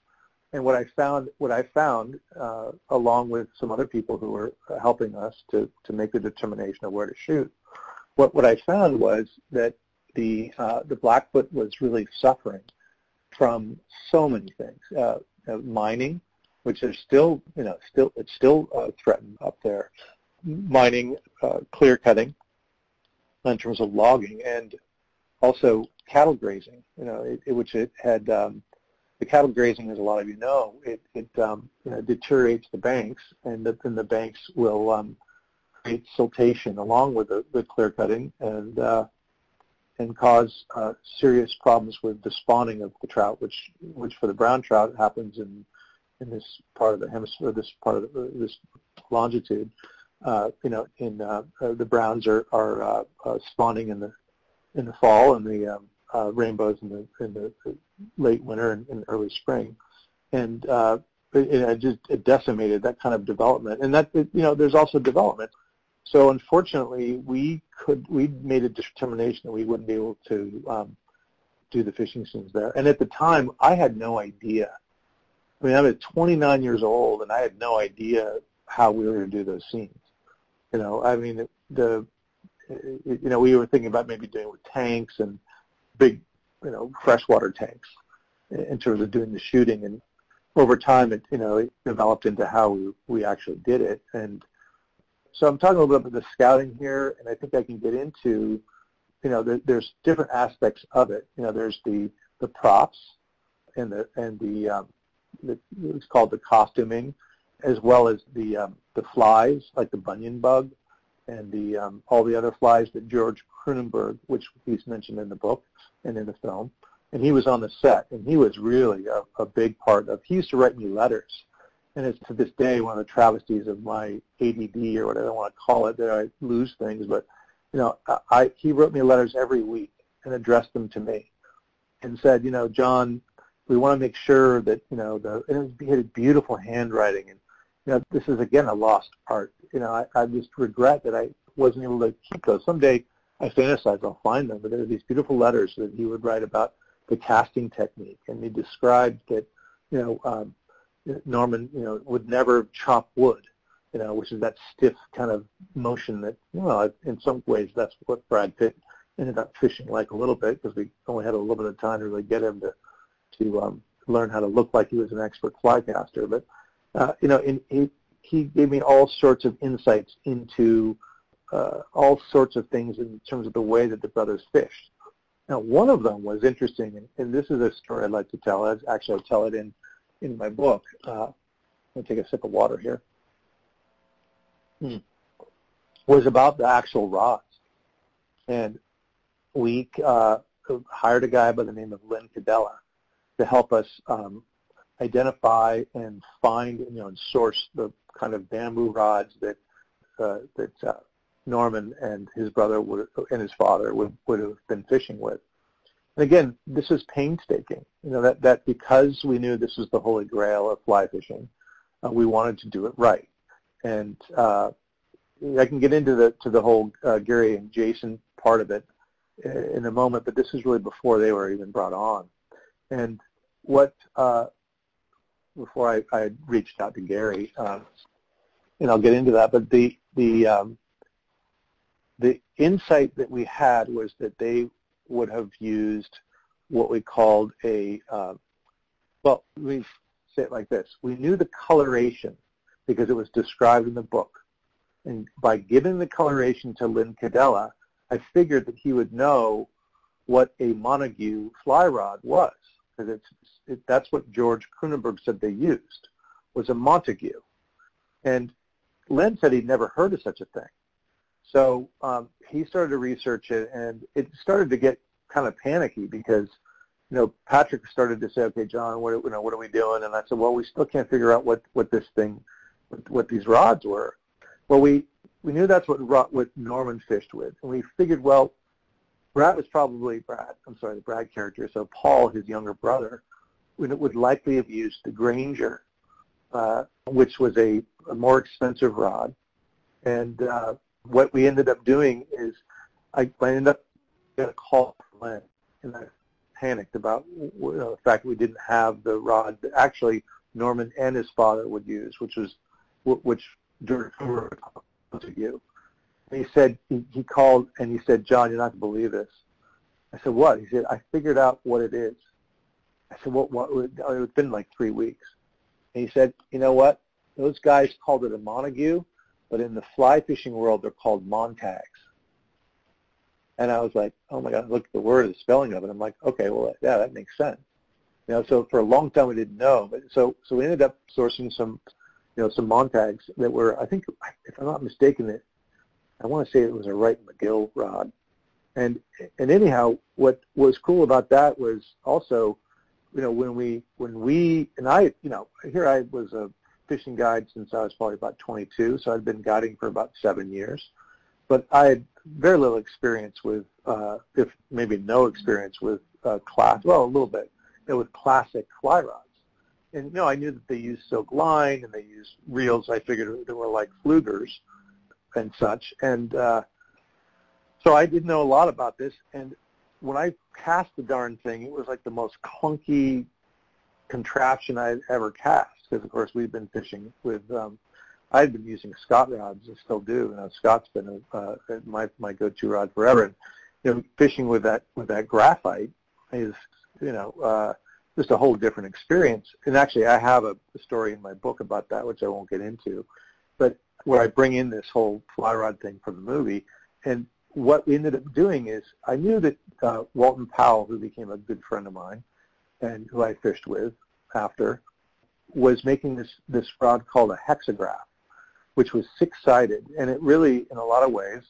And what I found, what I found, uh, along with some other people who were helping us to, to make the determination of where to shoot, what, what I found was that the, uh, the Blackfoot was really suffering from so many things. Uh, uh, mining, which is still, you know, still, it's still uh, threatened up there. Mining, uh, clear cutting, in terms of logging and also cattle grazing, you know, it, it, which it had, um, the cattle grazing, as a lot of you know, it, it um, you know, deteriorates the banks and the, and the banks will um, create siltation along with the, the clear cutting and, uh, and cause uh, serious problems with the spawning of the trout, which, which for the brown trout happens in, in this part of the hemisphere, this part of the, this longitude. Uh, you know, in uh, uh, the browns are are uh, uh, spawning in the in the fall, and the um, uh, rainbows in the in the late winter and, and early spring, and uh, it, it just it decimated that kind of development. And that it, you know, there's also development. So unfortunately, we could we made a determination that we wouldn't be able to um, do the fishing scenes there. And at the time, I had no idea. I mean, I was 29 years old, and I had no idea how we were going to do those scenes. You know, I mean, the you know we were thinking about maybe doing it with tanks and big, you know, freshwater tanks in terms of doing the shooting. And over time, it you know it developed into how we we actually did it. And so I'm talking a little bit about the scouting here, and I think I can get into you know, there, there's different aspects of it. You know, there's the the props and the and the, um, the it's called the costuming, as well as the um, the flies like the bunyan bug and the um, all the other flies that George Croonenberghs, which he's mentioned in the book and in the film, and he was on the set, and he was really a, a big part of. He used to write me letters, and it's to this day one of the travesties of my ADD or whatever I want to call it that I lose things. But you know, I he wrote me letters every week and addressed them to me, and said, you know, John, we want to make sure that you know the and it was, he had beautiful handwriting and you know this is again a lost art. You know, I, I just regret that I wasn't able to keep those. Someday I fantasize I'll find them, but there are these beautiful letters that he would write about the casting technique, and he described that you know um, Norman you know would never chop wood, you know, which is that stiff kind of motion that you know in some ways that's what Brad Pitt ended up fishing like a little bit because we only had a little bit of time to really get him to to um, learn how to look like he was an expert fly caster. But uh, you know, in, he he gave me all sorts of insights into uh, all sorts of things in terms of the way that the brothers fished. Now, one of them was interesting, and, and this is a story I'd like to tell. I Actually, I tell it in, in my book. Uh, let me take a sip of water here. Hmm. Was about the actual rods. And we uh, hired a guy by the name of Lynn Cadella to help us um, identify and find, you know, and source the kind of bamboo rods that uh, that uh, Norman and his brother would, and his father would, would have been fishing with. And again, this is painstaking. You know that that because we knew this was the holy grail of fly fishing, uh, we wanted to do it right. And uh, I can get into the to the whole uh, Gary and Jason part of it in a moment, but this is really before they were even brought on. And what uh, before I, I reached out to Gary, uh, and I'll get into that. But the the um, the insight that we had was that they would have used what we called a, uh, well, we say it like this. We knew the coloration because it was described in the book. And by giving the coloration to Len Cadella, I figured that he would know what a Montague fly rod was because it's it, that's what George Croonenberghs said they used was a Montague, and Len said he'd never heard of such a thing. So um, he started to research it, and it started to get kind of panicky because, you know, Patrick started to say, "Okay, John, what you know, what are we doing?" And I said, "Well, we still can't figure out what what this thing, what, what these rods were." Well, we we knew that's what what Norman fished with, and we figured, well, Brad was probably Brad. I'm sorry, the Brad character. So Paul, his younger brother, would, likely have used the Granger, uh, which was a, a more expensive rod, and uh, what we ended up doing is I, I ended up getting a call from Len, and I panicked about you know, the fact we didn't have the rod that actually Norman and his father would use, which was which Dirk to you. And he said he, he called and he said, John, you're not going to believe this. I said, what? He said, I figured out what it is. I said, what? What? Oh, it's been like three weeks. And he said, you know what? Those guys called it a Montague but in the fly fishing world, they're called Montags. And I was like, oh my God, look at the word, the spelling of it. I'm like, okay, well, yeah, that makes sense. You know, so for a long time we didn't know, but so so we ended up sourcing some, you know, some Montags that were, I think, if I'm not mistaken, it, I want to say it was a Wright McGill rod. And and anyhow, what was cool about that was also, you know, when we when we and I, you know, here I was a fishing guide since I was probably about 22, so I'd been guiding for about seven years. But I had very little experience with, uh, if maybe no experience with uh, class, well, a little bit, you know, with classic fly rods. And, you know, I knew that they used silk line and they used reels I figured that were like Pfluegers and such. And uh, so I didn't know a lot about this. And when I cast the darn thing, it was like the most clunky contraption I'd ever cast because of course we've been fishing with. Um, I've been using Scott rods and still do. You know, Scott's been a, uh, my my go-to rod forever. And you know, fishing with that with that graphite is you know uh, just a whole different experience. And actually, I have a, a story in my book about that, which I won't get into. But where I bring in this whole fly rod thing from the movie, and what we ended up doing is I knew that uh, Walton Powell, who became a good friend of mine and who I fished with after, was making this, this rod called a hexagraph, which was six-sided. And it really, in a lot of ways,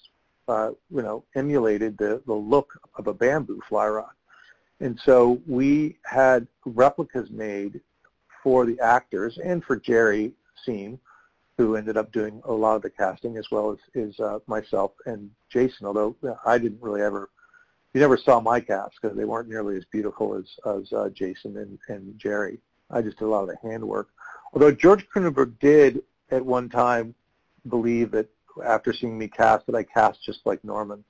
uh, you know, emulated the, the look of a bamboo fly rod. And so we had replicas made for the actors and for Jerry Siem, who ended up doing a lot of the casting, as well as, as uh, myself and Jason, although I didn't really ever, you never saw my cast because they weren't nearly as beautiful as, as uh, Jason and, and Jerry. I just did a lot of the handwork. Although George Croonenberghs did at one time believe that after seeing me cast that I cast just like Norman,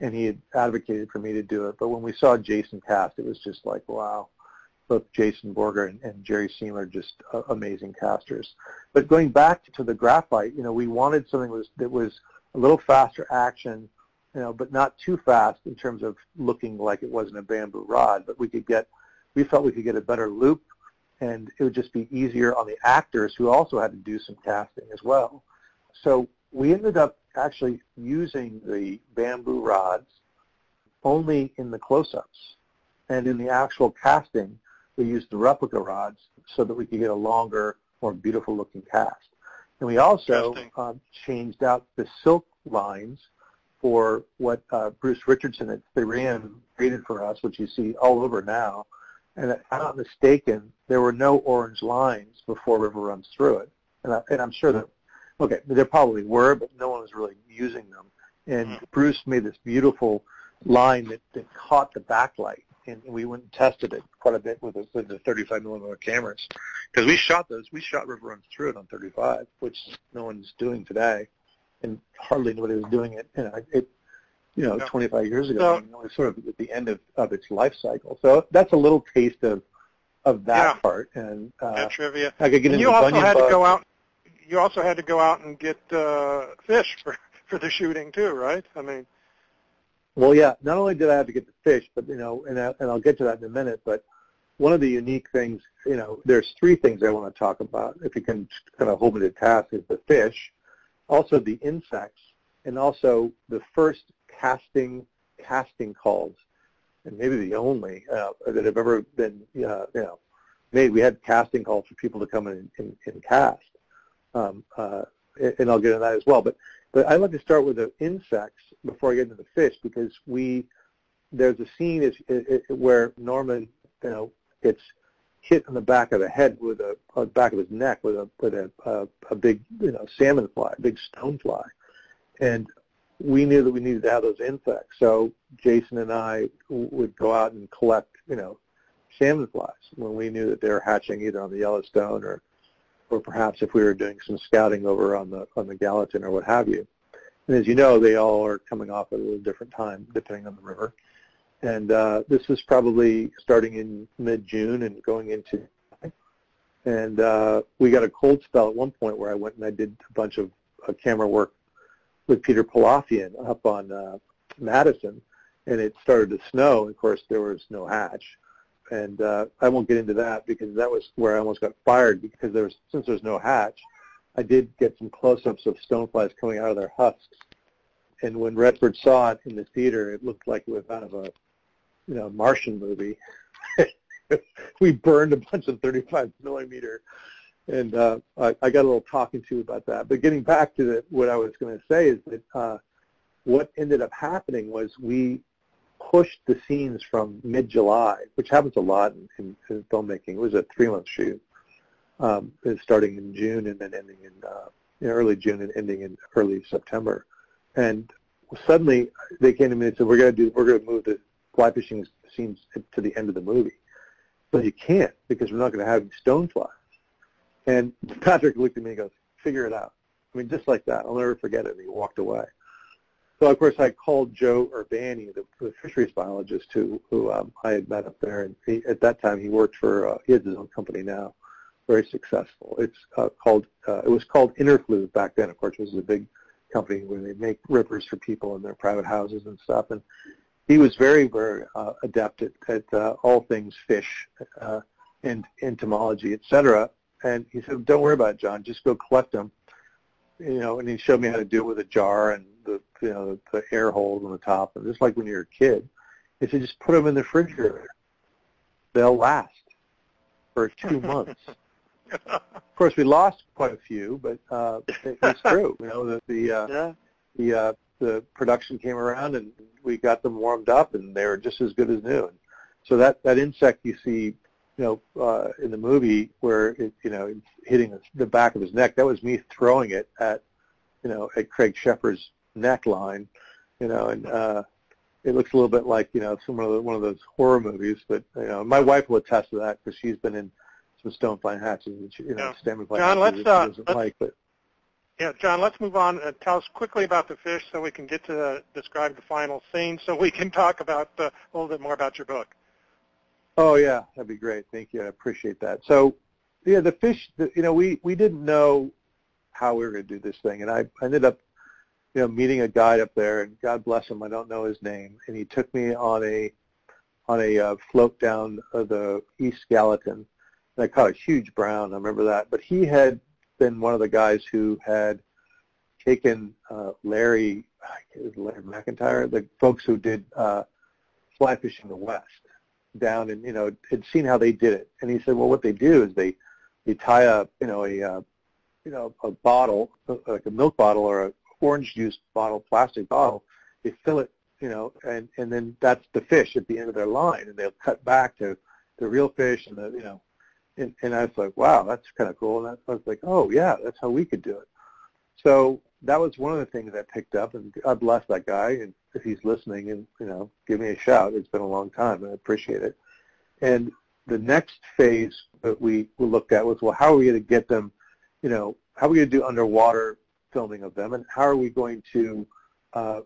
and he had advocated for me to do it. But when we saw Jason cast, it was just like, wow, both Jason Borger and, and Jerry Siem are just uh, amazing casters. But going back to the graphite, you know, we wanted something that was, that was a little faster action, you know, but not too fast in terms of looking like it wasn't a bamboo rod. But we could get, we felt we could get a better loop, and it would just be easier on the actors who also had to do some casting as well. So we ended up actually using the bamboo rods only in the close-ups. And in the actual casting, we used the replica rods so that we could get a longer, more beautiful looking cast. And we also uh, changed out the silk lines for what uh, Bruce Richardson at Therian created for us, which you see all over now. And if I'm not mistaken, there were no orange lines before River Runs Through It. And, I, and I'm sure that Okay, there probably were, but no one was really using them. And mm-hmm. Bruce made this beautiful line that, that caught the backlight, and we went and tested it quite a bit with the, with the 35 millimeter cameras because we shot those. We shot River Runs Through It on 35, which no one's doing today, and hardly anybody was doing it. You know, it you know, 25 years ago, so, you know, it was sort of at the end of, of its life cycle. So that's a little taste of of that yeah. part. And uh, that trivia. I could get and into you also had to go out you also had to go out and get uh, fish for for the shooting too, right? I mean. Well, yeah. Not only did I have to get the fish, but you know, and I, and I'll get to that in a minute. But one of the unique things, you know, there's three things I want to talk about. If you can kind of hold me to task, is the fish, also the insects, and also the first casting casting calls, and maybe the only uh, that have ever been, uh, you know, made. We had casting calls for people to come in and, and cast um, uh, and I'll get into that as well. But but I'd like to start with the insects before I get into the fish because we there's a scene is, where Norman you know gets hit on the back of the head with a on the back of his neck with a with a a, a big you know salmon fly, a big stone fly, and we knew that we needed to have those insects. So Jason and I would go out and collect you know salmon flies when we knew that they were hatching either on the Yellowstone or or perhaps if we were doing some scouting over on the on the Gallatin or what have you. And as you know, they all are coming off at a little different time depending on the river. And uh, this was probably starting in mid-June and going into and uh, we got a cold spell at one point where I went and I did a bunch of uh, camera work with Peter Palafian up on uh, Madison, and it started to snow. And of course, there was no hatch, and uh, I won't get into that because that was where I almost got fired because there was since there's no hatch, I did get some close-ups of stoneflies coming out of their husks, and when Redford saw it in the theater, it looked like it was out of a you know Martian movie. we burned a bunch of 35 millimeter, and uh, I, I got a little talking to about that. But getting back to the, what I was going to say is that uh, what ended up happening was we pushed the scenes from mid-July, which happens a lot in, in, in filmmaking. It was a three-month shoot, um, starting in June and then ending in, uh, in early June and ending in early September. And suddenly they came to me and said, "We're going to do, we're going to move the fly fishing scenes to the end of the movie." But you can't because we're not going to have stone flies. And Patrick looked at me and goes, "Figure it out." I mean, just like that. I'll never forget it. And he walked away. So of course I called Joe Urbani, the, the fisheries biologist who who um, I had met up there, and he, at that time he worked for uh, he has his own company now, very successful. It's uh, called uh, it was called Interfluve back then. Of course, it was a big company where they make rippers for people in their private houses and stuff. And he was very very uh, adept at, at uh, all things fish uh, and entomology, et cetera. And he said, "Don't worry about it, John. Just go collect them." You know, and he showed me how to do it with a jar and the you know, the air holes on the top, and just like when you're a kid, he said just put them in the refrigerator. They'll last for two months. of course, we lost quite a few, but uh, it, it's true. You know, the the uh, yeah. the uh, the production came around and we got them warmed up, and they were just as good as new. And so that that insect you see, you know, uh, in the movie where it, you know, it's hitting the back of his neck, that was me throwing it at, you know, at Craig Sheffer's neckline, you know, and uh, it looks a little bit like you know some of the, one of those horror movies. But you know, my wife will attest to that because she's been in some stonefly hatches, and she, you know, yeah. stonefly John, hatches let's, uh, let's, like. But yeah, John, let's move on and tell us quickly about the fish so we can get to the, describe the final scene so we can talk about uh, a little bit more about your book. Oh yeah, that'd be great. Thank you. I appreciate that. So, yeah, the fish. The, you know, we we didn't know how we were going to do this thing, and I ended up, you know, meeting a guide up there, and God bless him, I don't know his name, and he took me on a on a uh, float down uh, the East Gallatin. And I caught a huge brown. I remember that. But he had been one of the guys who had taken uh, Larry, Larry McIntyre, the folks who did uh, fly fishing the West down and you know had seen how they did it, and he said, well, what they do is they they tie a you know a uh, you know a bottle like a milk bottle or a orange juice bottle, plastic bottle, they fill it you know, and and then that's the fish at the end of their line, and they'll cut back to the real fish and the you know and, and I was like, wow, that's kind of cool. And I was like, oh yeah, that's how we could do it. So that was one of the things I picked up, and God bless that guy. And if he's listening, and you know, give me a shout. It's been a long time, and I appreciate it. And the next phase that we looked at was, well, how are we going to get them? You know, how are we going to do underwater filming of them, and how are we going to uh,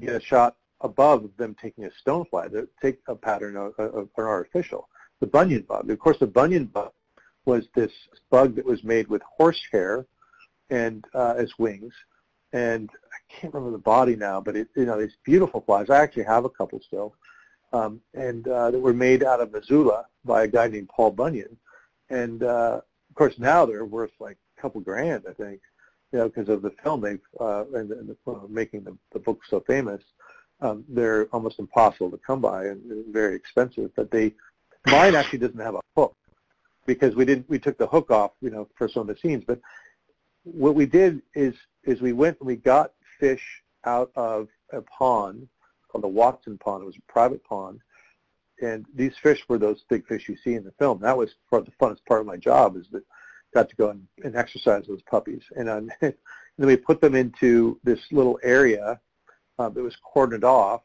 get a shot above them taking a stonefly to take a pattern of an artificial? the bunyan bug. Of course, the bunyan bug was this bug that was made with horsehair and uh, as wings, and I can't remember the body now, but it, you know these beautiful flies. I actually have a couple still, um, and uh, that were made out of Missoula by a guy named Paul Bunyan, and uh, of course now they're worth like a couple grand, I think, you know, because of the film they've uh, and, and the, uh, making the, the book so famous. Um, they're almost impossible to come by and very expensive, but they Mine actually doesn't have a hook because we didn't we took the hook off, you know, for some of the scenes. But what we did is is we went and we got fish out of a pond called the Watson Pond. It was a private pond, and these fish were those big fish you see in the film. That was part the funnest part of my job is that I got to go and, and exercise those puppies. And, um, and then we put them into this little area uh, that was cordoned off,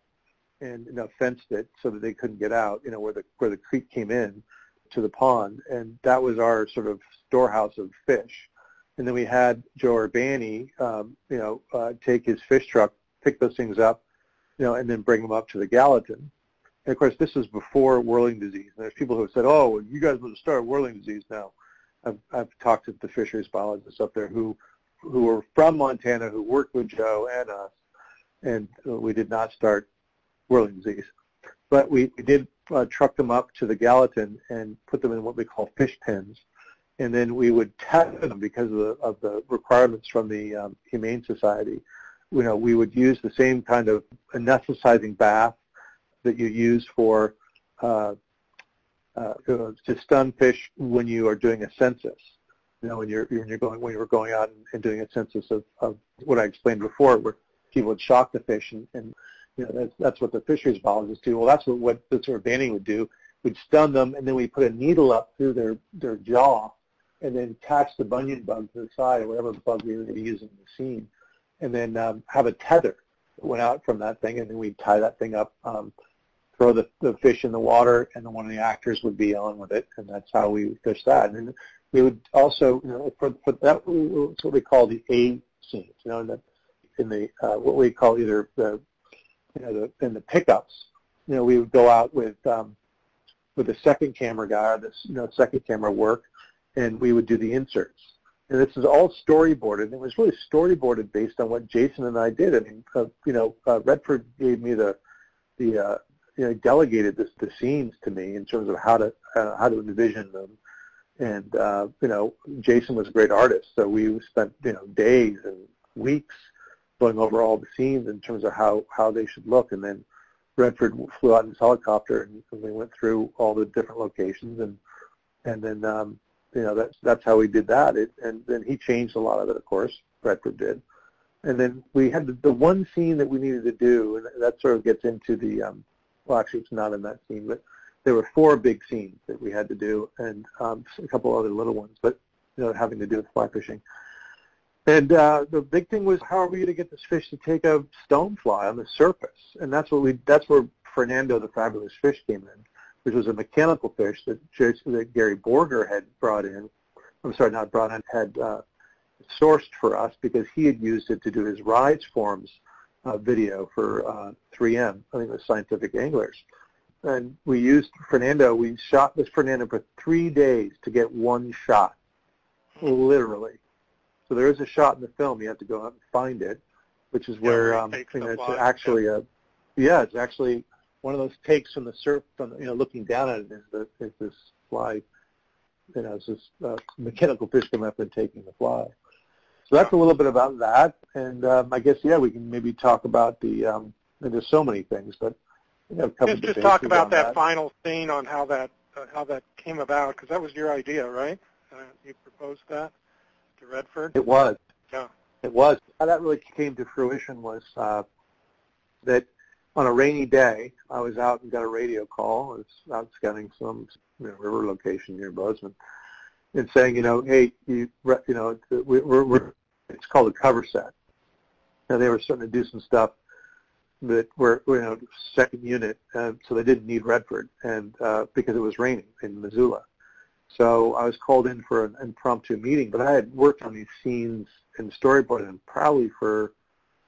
and you know fenced it so that they couldn't get out. You know where the where the creek came in to the pond, and that was our sort of storehouse of fish. And then we had Joe Urbani, um, you know, uh, take his fish truck, pick those things up, you know, and then bring them up to the Gallatin. And of course, this was before whirling disease. And there's people who have said, "Oh, you guys would start whirling disease now." I've, I've talked to the fisheries biologists up there who who were from Montana who worked with Joe and us, and we did not start whirling disease. But we, we did uh, truck them up to the Gallatin and put them in what we call fish pens. And then we would test them because of the, of the requirements from the um, Humane Society. You know, we would use the same kind of anesthetizing bath that you use for uh, uh, to stun fish when you are doing a census. You know, when you're when you're going when you were going out and doing a census of, of what I explained before, where people would shock the fish and, and you know, that's, that's what the fisheries biologists do. Well, that's what, what the sort of banning would do. We'd stun them, and then we put a needle up through their, their jaw and then attach the bunyan bug to the side or whatever bug we were going to use in the scene, and then um, have a tether that went out from that thing, and then we'd tie that thing up, um, throw the, the fish in the water, and then one of the actors would be on with it, and that's how we fish that. And we would also, you know, for, for that, it's what we call the A scenes, you know, in the, in the uh, what we call either the you know, the, in the pickups, you know, we would go out with um, with a second camera guy or this, you know, second camera work, and we would do the inserts. And this is all storyboarded. It was really storyboarded based on what Jason and I did. I mean, uh, you know, uh, Redford gave me the the uh, you know delegated this, the scenes to me in terms of how to uh, how to envision them. And uh, you know, Jason was a great artist, so we spent you know days and weeks going over all the scenes in terms of how how they should look, and then Redford flew out in his helicopter and, and we went through all the different locations and and then um, you know that's that's how we did that. It, and then he changed a lot of it, of course. Redford did, and then we had the, the one scene that we needed to do, and that sort of gets into the um, well, actually it's not in that scene, but there were four big scenes that we had to do, and um, a couple other little ones, but you know having to do with fly fishing. And uh, the big thing was how are we going to get this fish to take a stonefly on the surface? And that's what we that's where Fernando the Fabulous Fish came in, which was a mechanical fish that, that Gary Borger had brought in. I'm sorry, not brought in, had uh, sourced for us because he had used it to do his rise forms uh, video for uh, 3M, I think it was Scientific Anglers. And we used Fernando, we shot this Fernando for three days to get one shot, literally. So there is a shot in the film. You have to go out and find it, which is where yeah, um, you know, it's actually a yeah, it's actually one of those takes from the surf, from you know, looking down at it is, the, is this fly, you know, it's this uh, mechanical fish coming up and taking the fly. So that's a little bit about that, and um, I guess yeah, we can maybe talk about the. Um, there's so many things, but you know, just, just talk about that, that, final scene on how that uh, how that came about because that was your idea, right? Uh, you proposed that to Redford? It was. Yeah. It was. How that really came to fruition was uh, that on a rainy day, I was out and got a radio call. I was out scouting some you know, river location near Bozeman, and saying, you know, hey, you, you know, we're, we're it's called a cover set. And they were starting to do some stuff that were, you know, second unit, and so they didn't need Redford, and uh, because it was raining in Missoula. So I was called in for an impromptu meeting, but I had worked on these scenes and storyboarding probably for,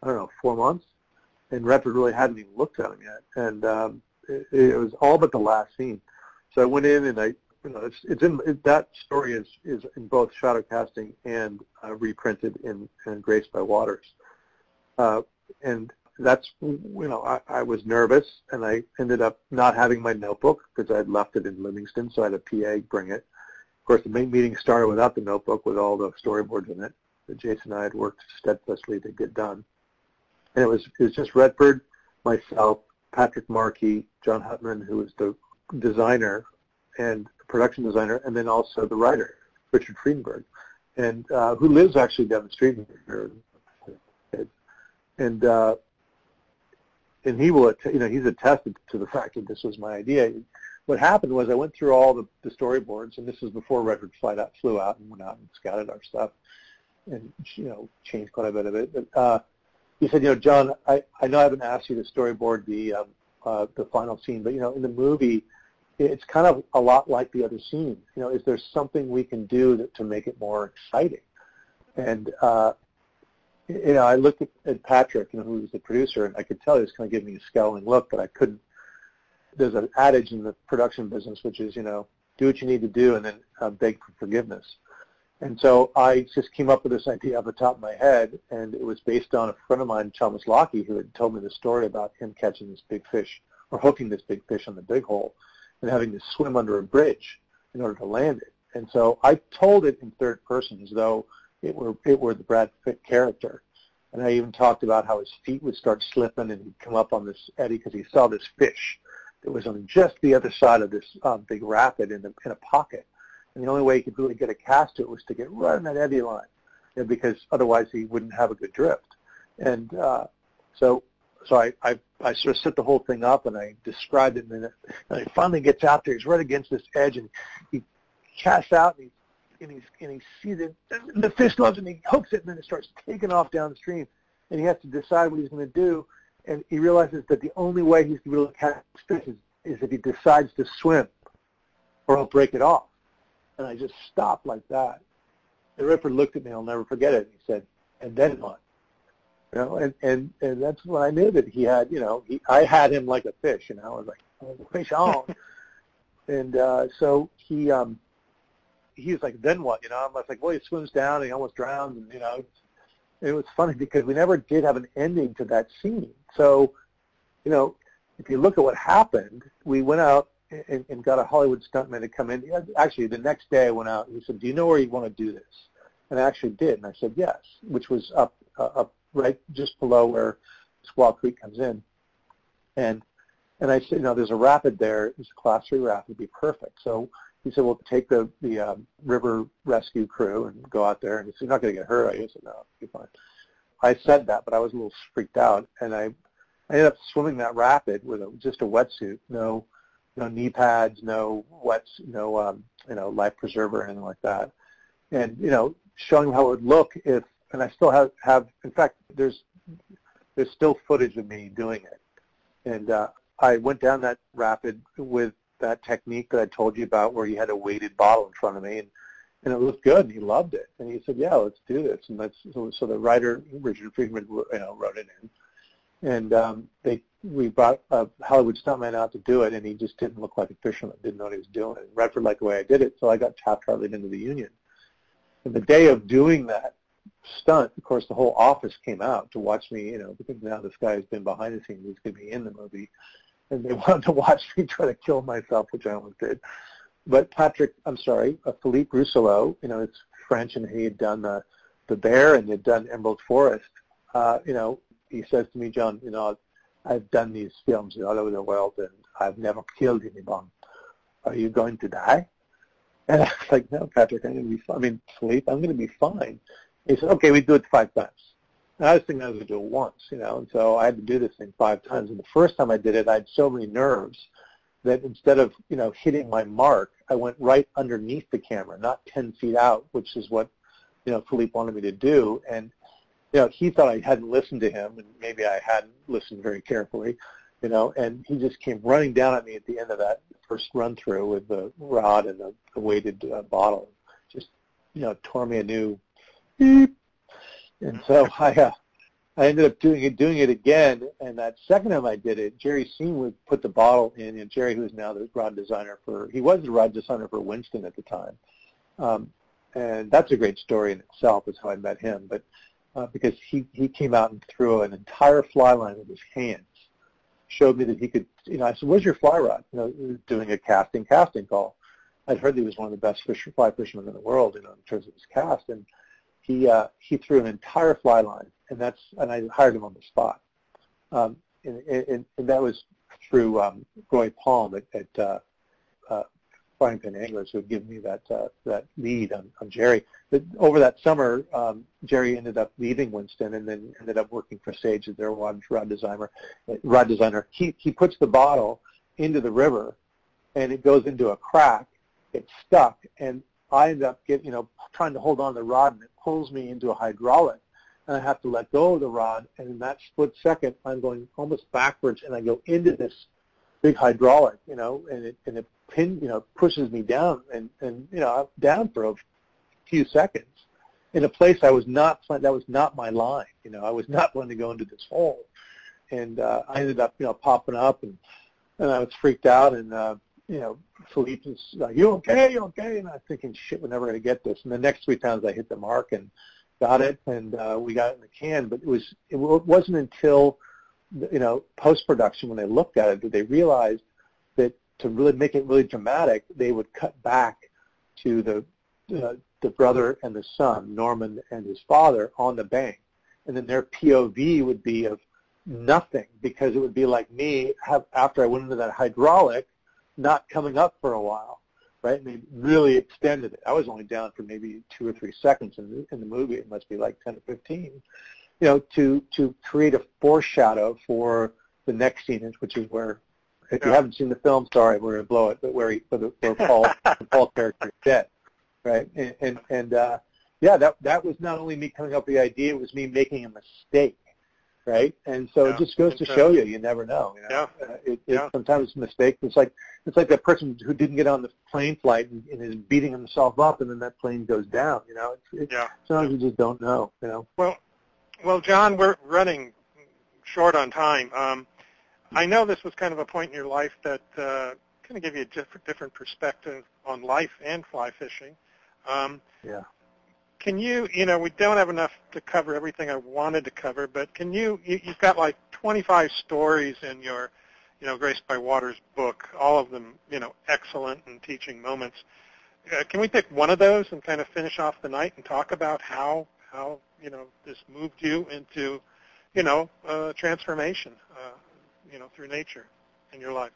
I don't know, four months. And Redford really hadn't even looked at them yet. And um, it, it was all but the last scene. So I went in and I, you know, it's, it's in, it, that story is, is in both shadow casting and uh, reprinted in, in Graced by Waters. Uh, and that's, you know, I, I was nervous and I ended up not having my notebook because I had left it in Livingston, so I had a PA bring it. Of course, the main meeting started without the notebook with all the storyboards in it that Jason and I had worked steadfastly to get done. And it was, it was just Redford, myself, Patrick Markey, Jon Hutman, who was the designer and production designer, and then also the writer, Richard Friedenberg, and uh, who lives actually down the street here. And uh, and he will, you know, he's attested to the fact that this was my idea. What happened was I went through all the, the storyboards, and this was before Redford Flight out, flew out and went out and scouted our stuff, and you know, changed quite a bit of it. But uh, he said, you know, John, I, I know I haven't asked you to storyboard the um, uh, the final scene, but you know, in the movie, it's kind of a lot like the other scenes. You know, is there something we can do that, to make it more exciting? And uh, you know, I looked at, at Patrick, you know, who was the producer, and I could tell he was kind of giving me a scowling look, but I couldn't. There's an adage in the production business, which is, you know, do what you need to do and then uh, beg for forgiveness. And so I just came up with this idea off the top of my head, and it was based on a friend of mine, Thomas Lockie, who had told me the story about him catching this big fish or hooking this big fish on the big hole and having to swim under a bridge in order to land it. And so I told it in third person as though it were it were the Brad Pitt character. And I even talked about how his feet would start slipping and he'd come up on this eddy because he saw this fish that was on just the other side of this um, big rapid in, the, in a pocket. And the only way he could really get a cast to it was to get right on that eddy line, you know, because otherwise he wouldn't have a good drift. And uh, so so I, I, I sort of set the whole thing up and I described it and then and he finally gets out there. He's right against this edge and he casts out and he and he's and he sees it. The fish loves it, and he hooks it, and then it starts taking off downstream, and he has to decide what he's going to do. And he realizes that the only way he's going to to catch fish is, is if he decides to swim, or he'll break it off. And I just stopped like that. And Ripper looked at me. I'll never forget it. He said, "And then what?" You know, and and and that's when I knew that he had, you know, he I had him like a fish. You know, I was like, oh, fish on. and uh, so he um he was like, then what? You know, I was like, well, he swims down and he almost drowns, and you know, it was funny because we never did have an ending to that scene. So, you know, if you look at what happened, we went out and, and got a Hollywood stuntman to come in. Actually, the next day I went out and he said, do you know where you want to do this? And I actually did, and I said yes, which was up uh, up right just below where Squaw Creek comes in. And and I said, you know, there's a rapid there. It's a class three rapid. It'd be perfect. So he said, well, take the the um, river rescue crew and go out there. And he said, you're not going to get hurt. I said, no, it'll be fine. I said that, but I was a little freaked out, and I, I ended up swimming that rapid with a, just a wetsuit, no, no knee pads, no wets, no, um, you know, life preserver anything like that, and you know, showing how it would look if, and I still have, have, in fact, there's, there's still footage of me doing it, and uh, I went down that rapid with that technique that I told you about, where you had a weighted bottle in front of me, and and it looked good, and he loved it. And he said, "Yeah, let's do this." And that's so. So the writer Richard Friedman, you know, wrote it in, and um, they we brought a Hollywood stuntman out to do it, and he just didn't look like a fisherman. Didn't know what he was doing. And Redford liked the way I did it, so I got Taft-Hartley into the union. And the day of doing that stunt, of course, the whole office came out to watch me. You know, because now this guy has been behind the scenes. He's going to be in the movie, and they wanted to watch me try to kill myself, which I almost did but Patrick, I'm sorry, uh, Philippe Rousselot, you know, it's French, and he had done the the Bear and he had done Emerald Forest. Uh, you know, he says to me, John, you know, I've done these films all over the world, and I've never killed anyone. Are you going to die? And I was like, no, Patrick, I'm going to be fine. I mean, Philippe, I'm going to be fine. He said, okay, we do it five times. And I was thinking I was going to do it once, you know, and so I had to do this thing five times. And the first time I did it, I had so many nerves that instead of you know hitting my mark, I went right underneath the camera, not 10 feet out, which is what you know Philippe wanted me to do. And you know he thought I hadn't listened to him, and maybe I hadn't listened very carefully, you know. And he just came running down at me at the end of that first run through with the rod and the, the weighted uh, bottle, just you know tore me a new beep. And so I uh, I ended up doing it, doing it again, and that second time I did it, Jerry Siem would put the bottle in, and Jerry, who's now the rod designer for, he was the rod designer for Winston at the time, um, and that's a great story in itself, is how I met him, but uh, because he he came out and threw an entire fly line with his hands, showed me that he could, you know, I said, "Where's your fly rod?" You know, doing a casting casting call. I'd heard that he was one of the best fish, fly fishermen in the world, you know, in terms of his cast, and he uh, he threw an entire fly line and that's and I hired him on the spot. Um, and, and, and, that was through um, Roy Palm at, at uh, uh, Frying Pan Anglers who had given me that uh, that lead on, on Jerry. But over that summer, um, Jerry ended up leaving Winston and then ended up working for Sage as their rod, rod designer. Rod designer. He he puts the bottle into the river, and it goes into a crack. It's stuck, and I end up getting you know trying to hold on to the rod, and it pulls me into a hydraulic and I have to let go of the rod, and in that split second, I'm going almost backwards, and I go into this big hydraulic, you know, and it and it pin, you know, pushes me down, and and you know, I'm down for a few seconds in a place I was not that was not my line, you know, I was not going to go into this hole, and uh, I ended up, you know, popping up, and and I was freaked out, and uh, you know, Philippe is like, "You okay? You okay?" And I'm thinking, "Shit, we're never going to get this." And the next three times I hit the mark, and got it, and uh, we got it in the can. But it was it wasn't until you know post production when they looked at it that they realized to really make it really dramatic, they would cut back to the uh, the brother and the son, Norman and his father, on the bank, and then their POV would be of nothing because it would be like me have, after I went into that hydraulic, not coming up for a while right? And they really extended it. I was only down for maybe two or three seconds in the, in the movie. It must be like 10 or 15, you know, to, to create a foreshadow for the next scene, which is where, if you haven't seen the film, sorry, we're going to blow it, but where, he, where, the, where Paul, the Paul character is dead, right? And, and, and uh, yeah, that, that was not only me coming up with the idea, it was me making a mistake right? And so yeah. it just goes to show you, you never know. You know? Yeah. Uh, it, it, yeah. Sometimes it's a mistake. It's like it's like that person who didn't get on the plane flight and, and is beating himself up, and then that plane goes down. You know, it's, it's, yeah. sometimes you just don't know. You know. Well, well, John, we're running short on time. Um, I know this was kind of a point in your life that uh, kind of gave you a different, different perspective on life and fly fishing. Um, yeah can you, you know, we don't have enough to cover everything I wanted to cover, but can you, you you've got like 25 stories in your, you know, Graced by Water's book, all of them, you know, excellent and teaching moments. Uh, can we pick one of those and kind of finish off the night and talk about how, how you know this moved you into you know uh, transformation uh, you know through nature in your life.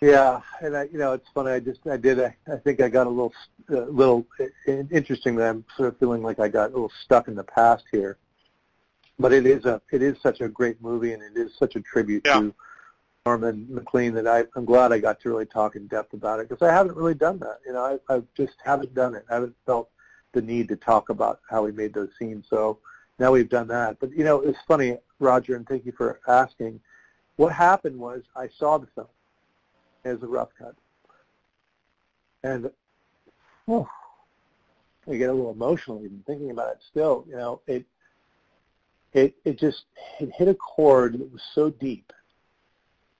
Yeah, and I, you know, it's funny. I just, I did. I, I think I got a little, uh, little interesting that I'm sort of feeling like I got a little stuck in the past here. But it is a, it is such a great movie, and it is such a tribute yeah. to Norman Maclean that I, I'm glad I got to really talk in depth about it because I haven't really done that. You know, I, I just haven't done it. I haven't felt the need to talk about how we made those scenes. So now we've done that. But you know, it's funny, Roger, and thank you for asking. What happened was I saw the film as a rough cut. And oh, I get a little emotional even thinking about it still. You know, it it it just it hit a chord that was so deep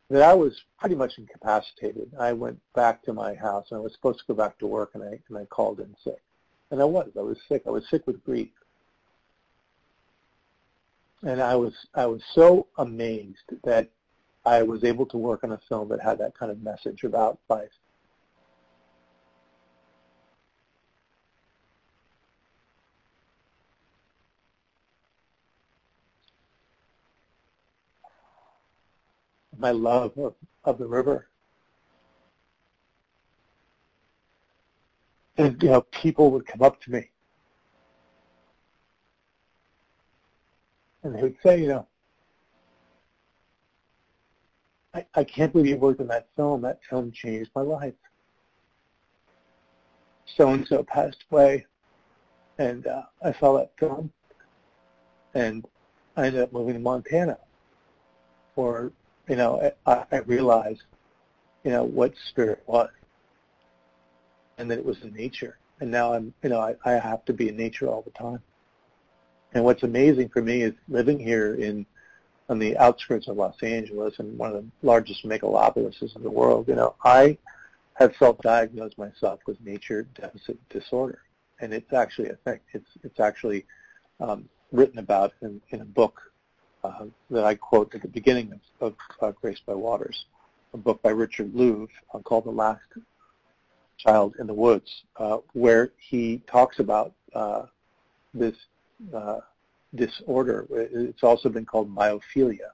that I was pretty much incapacitated. I went back to my house and I was supposed to go back to work and I and I called in sick. And I was. I was sick. I was sick with grief. And I was I was so amazed that I was able to work on a film that had that kind of message about life. My love of, of the river. And, you know, people would come up to me and they would say, you know, I, I can't believe you worked on that film. That film changed my life. So-and-so passed away, and uh, I saw that film, and I ended up moving to Montana. Or, you know, I, I realized, you know, what spirit was, and that it was in nature. And now I'm, you know, I, I have to be in nature all the time. And what's amazing for me is living here in on the outskirts of Los Angeles and one of the largest megalopolises in the world, you know, I have self-diagnosed myself with nature deficit disorder, and it's actually a thing. It's it's actually um, written about in, in a book uh, that I quote at the beginning of, of uh, Graced by Waters, a book by Richard Louv uh, called The Last Child in the Woods, uh, where he talks about uh, this uh, disorder. It's also been called biophilia,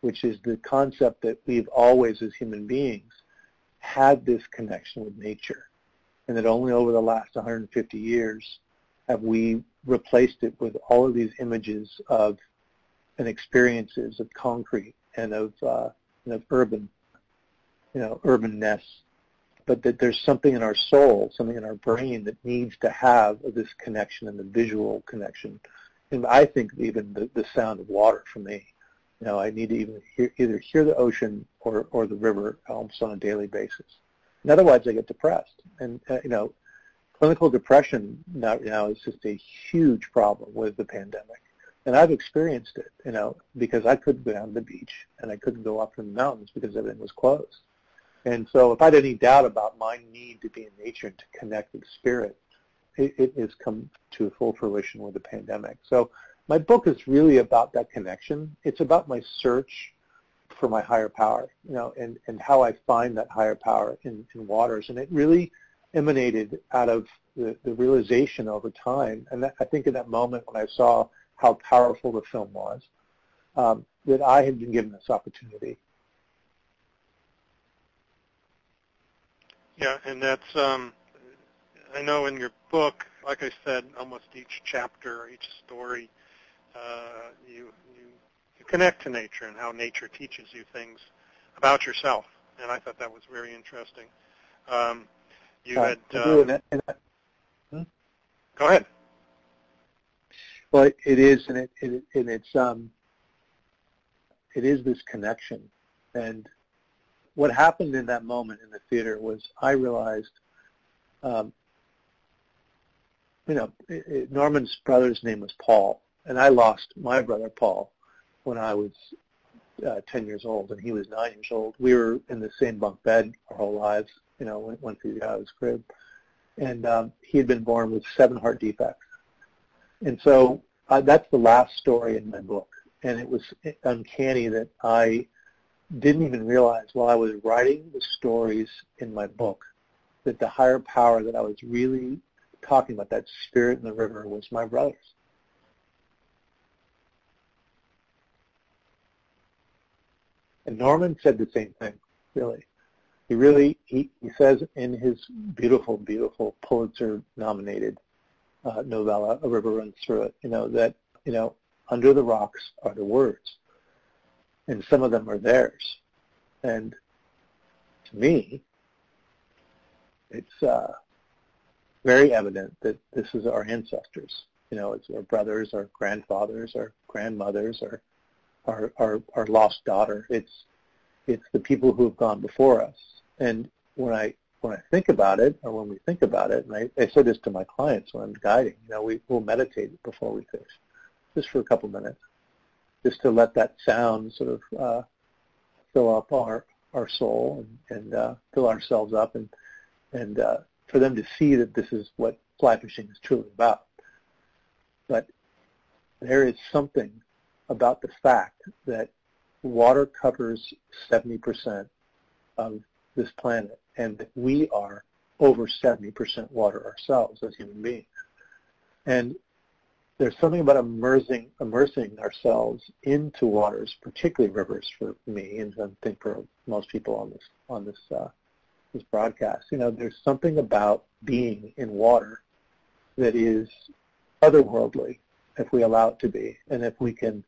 which is the concept that we've always, as human beings, had this connection with nature, and that only over the last 150 years have we replaced it with all of these images of and experiences of concrete and of, uh, and of urban, you know, urbanness, but that there's something in our soul, something in our brain that needs to have this connection and the visual connection and I think even the, the sound of water for me. You know, I need to even hear, either hear the ocean or, or the river almost on a daily basis. And otherwise, I get depressed. And uh, you know, clinical depression now, now is just a huge problem with the pandemic. And I've experienced it, you know, because I couldn't go down to the beach and I couldn't go up in the mountains because everything was closed. And so if I had any doubt about my need to be in nature and to connect with spirit, it, it has come to full fruition with the pandemic. So my book is really about that connection. It's about my search for my higher power, you know, and, and how I find that higher power in, in waters. And it really emanated out of the, the realization over time. And that, I think in that moment when I saw how powerful the film was, um, that I had been given this opportunity. Yeah, and that's um, I know in your book, like I said, almost each chapter, each story, uh, you, you you connect to nature and how nature teaches you things about yourself, and I thought that was very interesting. Um, you uh, had. Um, hmm? Go ahead. Well, it is, and it, it and it's um, it is this connection, and what happened in that moment in the theater was I realized um, you know, it, it, Norman's brother's name was Paul, and I lost my brother Paul when I was uh, 10 years old, and he was 9 years old. We were in the same bunk bed our whole lives, you know, once he got out of his crib. And um, he had been born with seven heart defects. And so uh, that's the last story in my book. And it was uncanny that I didn't even realize while I was writing the stories in my book that the higher power that I was really talking about that spirit in the river was my brothers. And Norman said the same thing, really. He really, he, he says in his beautiful, beautiful Pulitzer-nominated uh, novella, A River Runs Through It, you know, that, you know, under the rocks are the words. And some of them are theirs. And to me, it's, uh, very evident that this is our ancestors. You know, it's our brothers, our grandfathers, our grandmothers, our our our, our lost daughter. It's it's the people who have gone before us. And when I when I think about it, or when we think about it, and I, I say this to my clients when I'm guiding, you know, we will meditate before we fish, just for a couple minutes, just to let that sound sort of uh, fill up our our soul and, and uh, fill ourselves up, and and uh, for them to see that this is what fly fishing is truly about. But there is something about the fact that water covers 70% of this planet and that we are over 70% water ourselves as human beings. And there's something about immersing, immersing ourselves into waters, particularly rivers for me, and I think for most people on this on this uh, this broadcast. You know, there's something about being in water that is otherworldly, if we allow it to be, and if we can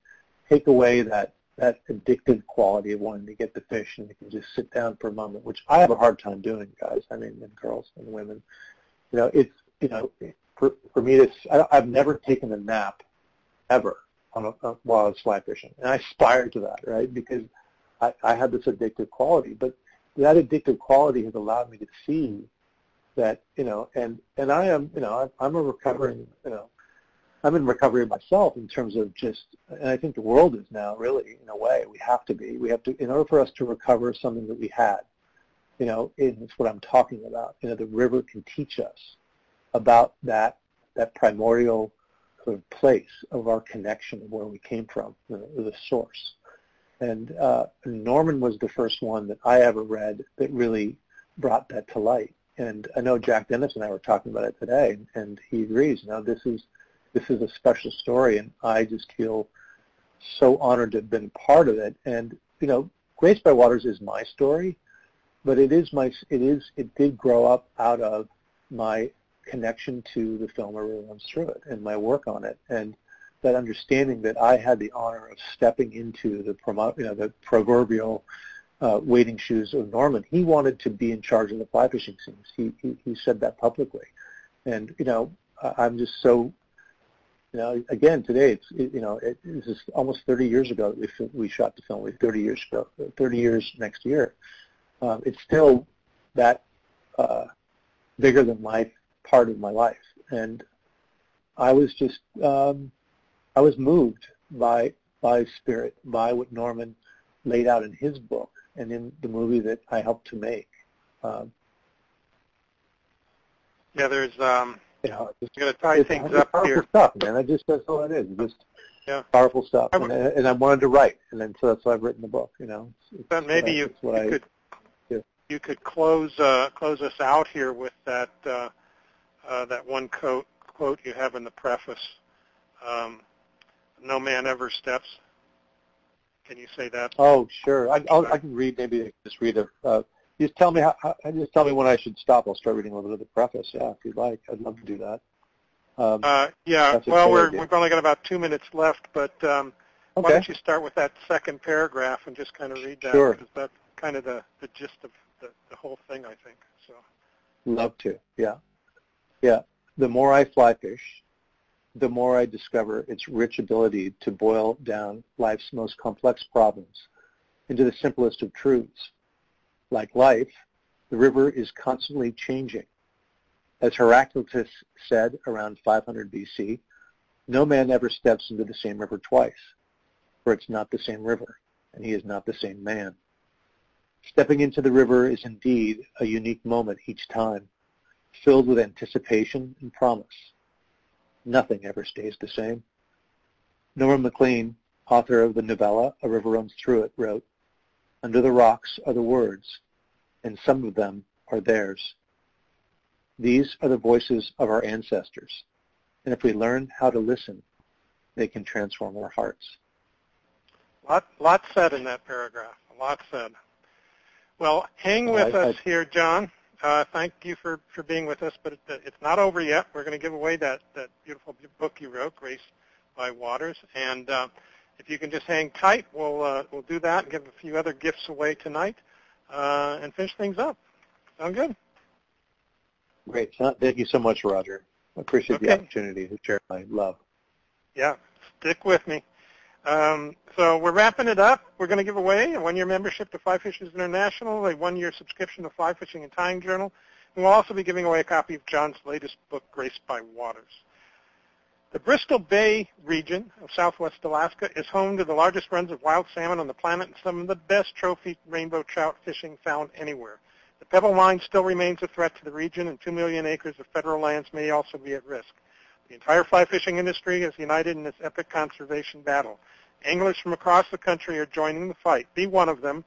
take away that that addictive quality of wanting to get the fish and you can just sit down for a moment, which I have a hard time doing, guys. I mean, and girls and women. You know, it's you know, for for me, it's I, I've never taken a nap ever on a, uh, while I was fly fishing, and I aspire to that, right? Because I, I had this addictive quality, but that addictive quality has allowed me to see that you know, and and I am you know I'm a recovering you know I'm in recovery myself in terms of just, and I think the world is now really, in a way, we have to be. We have to, in order for us to recover something that we had, you know, it's what I'm talking about. You know, the river can teach us about that, that primordial sort of place of our connection where we came from, the, the source. And uh, Norman was the first one that I ever read that really brought that to light. And I know Jack Dennis and I were talking about it today, and he agrees. Know, this is this is a special story, and I just feel so honored to have been part of it. And you know, Graced by Waters is my story, but it is my it is it did grow up out of my connection to the film River Runs Through It and my work on it, and that understanding that I had the honor of stepping into the you know, the proverbial uh, wading shoes of Norman. He wanted to be in charge of the fly fishing scenes. He, he he said that publicly, and you know, I'm just so you know, again, today it's it, you know it, this is almost 30 years ago that we we shot the film. We 30 years ago, 30 years next year. Um, it's still that uh, bigger than life part of my life, and I was just um, I was moved by by spirit, by what Norman laid out in his book and in the movie that I helped to make. Um, yeah, there's um, you know, just going to tie things up powerful here. stuff, man. I just that's all it is. Just yeah. powerful stuff, I and, and I wanted to write, and then so that's why I've written the book. You know, it's, then maybe you, you I, could yeah. you could close uh, close us out here with that uh, uh, that one quote quote you have in the preface. Um, no man ever steps. Can you say that? Oh, sure. I, I'll, I can read. Maybe just read a. Uh, just tell me how, how. Just tell me when I should stop. I'll start reading a little bit of the preface. Yeah, if you'd like, I'd love to do that. Um, uh, yeah. Well, we're idea. we've only got about two minutes left, but um, okay. why don't you start with that second paragraph and just kind of read that sure. because that's kind of the the gist of the, the whole thing, I think. So. Love to. Yeah. Yeah. The more I fly fish, the more I discover its rich ability to boil down life's most complex problems into the simplest of truths like life, the river is constantly changing. As Heraclitus said around 500 BC, no man ever steps into the same river twice, for it's not the same river, and he is not the same man. Stepping into the river is indeed a unique moment each time, filled with anticipation and promise. Nothing ever stays the same. Norman Maclean, author of the novella A River Runs Through It, wrote, under the rocks are the words, and some of them are theirs. These are the voices of our ancestors, and if we learn how to listen, they can transform our hearts. Lot, lot said in that paragraph. A lot said. Well, hang oh, with I, us I, here, John. Uh, thank you for, for being with us, but it, it's not over yet. We're going to give away that, that beautiful book you wrote, Graced by Waters. And uh, if you can just hang tight, we'll, uh, we'll do that and give a few other gifts away tonight uh, and finish things up. Sound good? Great. Thank you so much, Roger. I appreciate Okay. the opportunity to share my love. Yeah, stick with me. Um, so we're wrapping it up. We're going to give away a one-year membership to Fly Fishers International, a one-year subscription to Fly Fishing and Tying Journal, and we'll also be giving away a copy of John's latest book, Graced by Waters. The Bristol Bay region of southwest Alaska is home to the largest runs of wild salmon on the planet and some of the best trophy rainbow trout fishing found anywhere. The pebble mine still remains a threat to the region, and 2 million acres of federal lands may also be at risk. The entire fly fishing industry is united in this epic conservation battle. Anglers from across the country are joining the fight. Be one of them.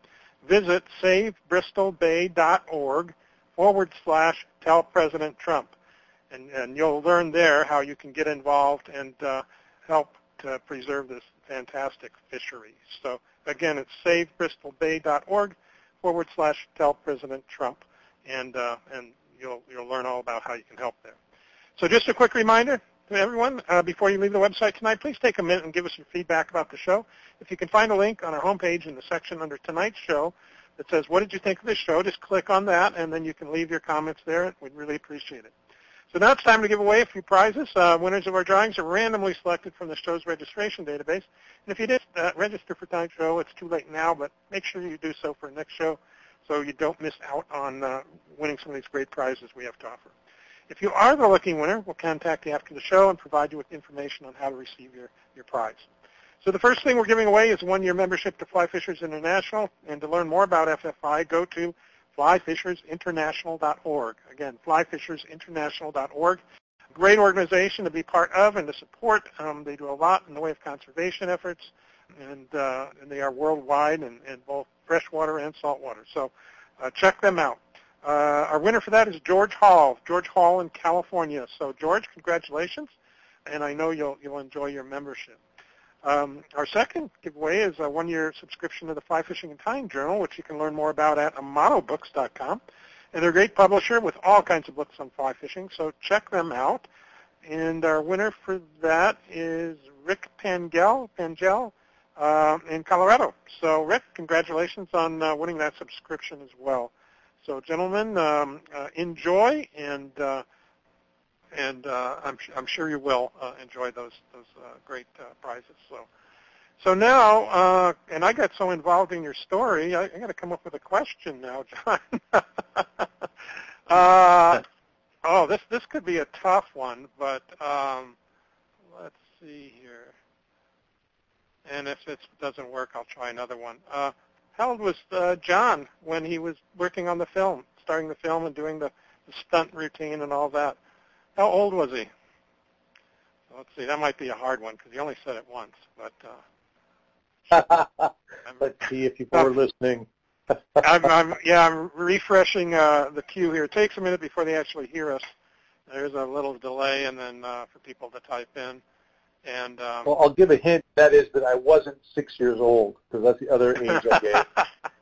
Visit savebristolbay.org forward slash tell President Trump. And, and you'll learn there how you can get involved and uh, help to preserve this fantastic fishery. So again, it's savebristolbay.org forward slash tell President Trump. And, uh, and you'll, you'll learn all about how you can help there. So just a quick reminder everyone, uh, before you leave the website tonight, please take a minute and give us your feedback about the show. If you can find a link on our homepage in the section under tonight's show that says, what did you think of this show, just click on that, and then you can leave your comments there. We'd really appreciate it. So now it's time to give away a few prizes. Uh, winners of our drawings are randomly selected from the show's registration database. And if you did uh, register for tonight's show, it's too late now, but make sure you do so for next show so you don't miss out on uh, winning some of these great prizes we have to offer. If you are the lucky winner, we'll contact you after the show and provide you with information on how to receive your, your prize. So the first thing we're giving away is one-year membership to Fly Fishers International. And to learn more about FFI, go to flyfishersinternational.org. Again, flyfishersinternational.org. Great organization to be part of and to support. Um, they do a lot in the way of conservation efforts, and, uh, and they are worldwide in, in both freshwater and saltwater. So uh, check them out. Uh, our winner for that is George Hall, George Hall in California. So George, congratulations, and I know you'll you'll enjoy your membership. Um, our second giveaway is a one-year subscription to the Fly Fishing and Tying Journal, which you can learn more about at amatobooks.com. And they're a great publisher with all kinds of books on fly fishing, so check them out. And our winner for that is Rick Pangel, Pangel uh, in Colorado. So Rick, congratulations on uh, winning that subscription as well. So gentlemen, um, uh, enjoy, and uh, and uh, I'm, I'm sure you will enjoy those those great prizes. So so now, uh, and I got so involved in your story, I, I got to come up with a question now, John. uh, oh, this this could be a tough one, but um, let's see here. And if it doesn't work, I'll try another one. Uh, how old was uh, John when he was working on the film, starting the film and doing the, the stunt routine and all that? How old was he? Let's see. That might be a hard one because he only said it once. But uh, Let's see if people are listening. I'm, I'm, yeah, I'm refreshing uh, the queue here. It takes a minute before they actually hear us. There's a little delay, and then uh, for people to type in. And um, Well, I'll give a hint. That is that I wasn't six years old because that's the other age I gave.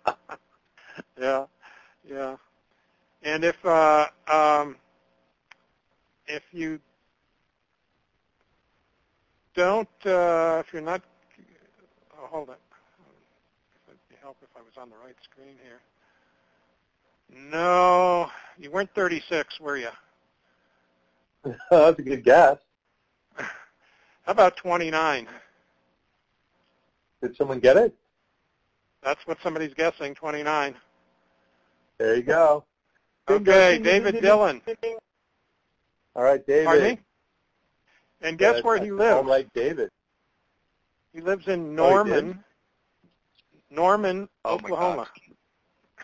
yeah, yeah. And if uh, um, if you don't, uh, if you're not, oh, hold on. It'd help if I was on the right screen here. No, you weren't 36, were you? that's a good guess. How about 29? Did someone get it? That's what somebody's guessing, 29. There you go. Okay, David Dillon. All right, David. Pardon me? And guess That's- where he that's lives? All right, David. He lives in Oh, Norman, Norman, Oh, Oklahoma.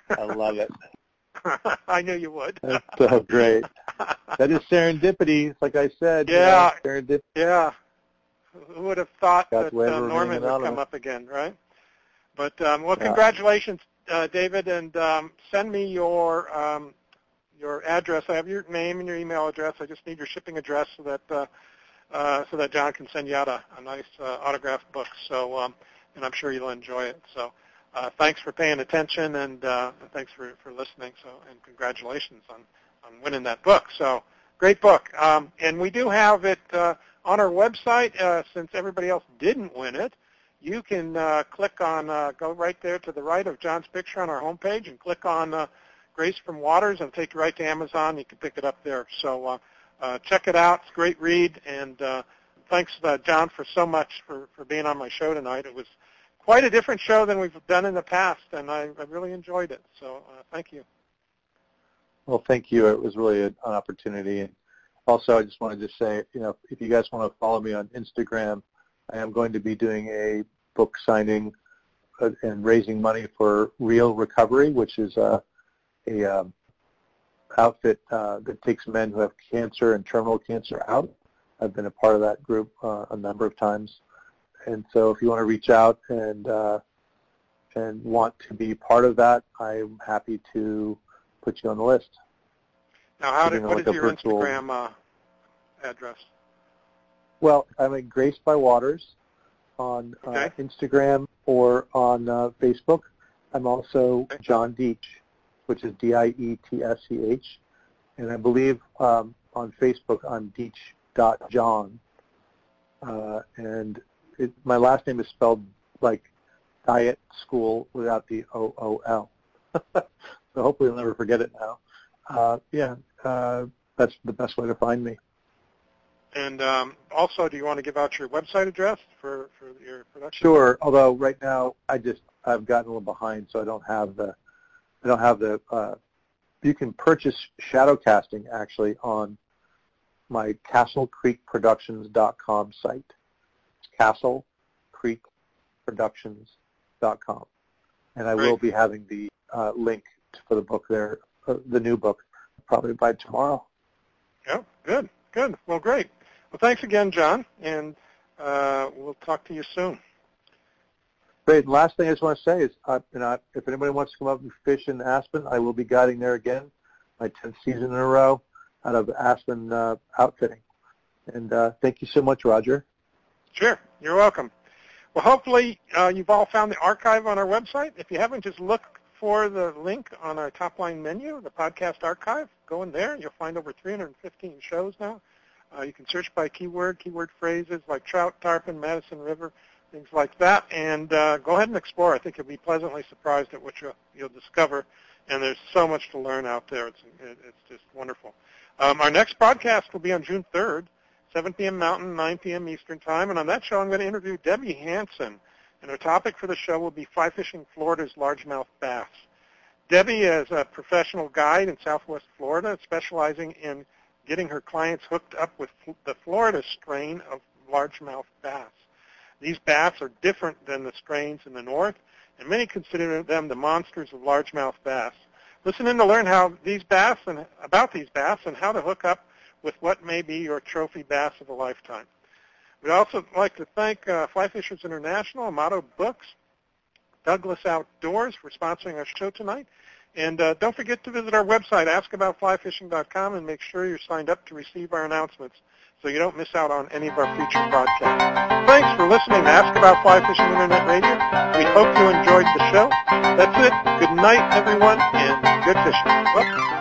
I love it. I knew you would. That's so great. That is serendipity, like I said. you Yeah. know, serendipity. yeah. Who would have thought That's that uh, Norman would come up again, right? But um, well, Yeah. congratulations, uh, David, and um, send me your um, your address. I have your name and your email address. I just need your shipping address so that uh, uh, so that John can send you out a, a nice uh, autographed book. So um, and I'm sure you'll enjoy it. So uh, thanks for paying attention, and uh, thanks for, for listening. So and congratulations on, on winning that book. So great book. Um, and we do have it uh, on our website uh, since everybody else didn't win it. You can uh, click on, uh, go right there to the right of John's picture on our homepage and click on uh, Grace from Waters and take you right to Amazon. You can pick it up there. So uh, uh, check it out. It's a great read. And uh, thanks, uh, John, for so much for, for being on my show tonight. It was quite a different show than we've done in the past, and I, I really enjoyed it. So uh, thank you. Well, thank you. It was really an opportunity. Also, I just wanted to say, you know, if you guys want to follow me on Instagram, I am going to be doing a book signing uh, and raising money for Reel Recovery, which is a, a um, outfit uh, that takes men who have cancer and terminal cancer out. I've been a part of that group uh, a number of times, and so if you want to reach out and uh, and want to be part of that, I'm happy to put you on the list. Now, how did, what like is your virtual... Instagram uh, address? Well, I'm at Graced by Waters on uh, okay. Instagram or on uh, Facebook. I'm also okay. John Dietsch, which is D-I-E-T-S-C-H. And I believe um, on Facebook I'm Dietsch.John. Uh, and it, my last name is spelled like diet school without the O-O-L. so hopefully I'll never forget it now. Uh, yeah, uh, that's the best way to find me. And um, also, do you want to give out your website address for, for your production? Sure. Although right now I just I've gotten a little behind, so I don't have the I don't have the. Uh, you can purchase shadow casting actually on my CastleCreekProductions.com site. It's CastleCreekProductions.com, and I will be having the uh, link for the book there, the new book, probably by tomorrow. Yeah, good, good. Well, great. Well, thanks again, John, and uh, we'll talk to you soon. Great. And last thing I just want to say is, uh, you know, if anybody wants to come up and fish in Aspen, I will be guiding there again, my 10th season in a row out of Aspen uh, Outfitting. And uh, thank you so much, Roger. Sure. You're welcome. Well, hopefully uh, you've all found the archive on our website. If you haven't, just look for the link on our top line menu, the podcast archive. Go in there. And you'll find over 315 shows now. Uh, you can search by keyword, keyword phrases like trout, tarpon, Madison River, things like that, and uh, go ahead and explore. I think you'll be pleasantly surprised at what you'll, you'll discover, and there's so much to learn out there. It's, it, it's just wonderful. Um, our next broadcast will be on June 3rd, 7 p.m. Mountain, 9 p.m. Eastern Time, and on that show I'm going to interview Debbie Hanson, and our topic for the show will be fly fishing Florida's largemouth bass. Debbie is a professional guide in Southwest Florida, specializing in getting her clients hooked up with the Florida strain of largemouth bass. These bass are different than the strains in the north, and many consider them the monsters of largemouth bass. Listen in to learn how these bass and about these bass and how to hook up with what may be your trophy bass of a lifetime. We'd also like to thank uh, Fly Fishers International, Amato Books, Douglas Outdoors for sponsoring our show tonight, and uh, don't forget to visit our website, askaboutflyfishing.com, and make sure you're signed up to receive our announcements so you don't miss out on any of our future broadcasts. Thanks for listening to Ask About Fly Fishing Internet Radio. We hope you enjoyed the show. That's it. Good night, everyone, and good fishing. Well,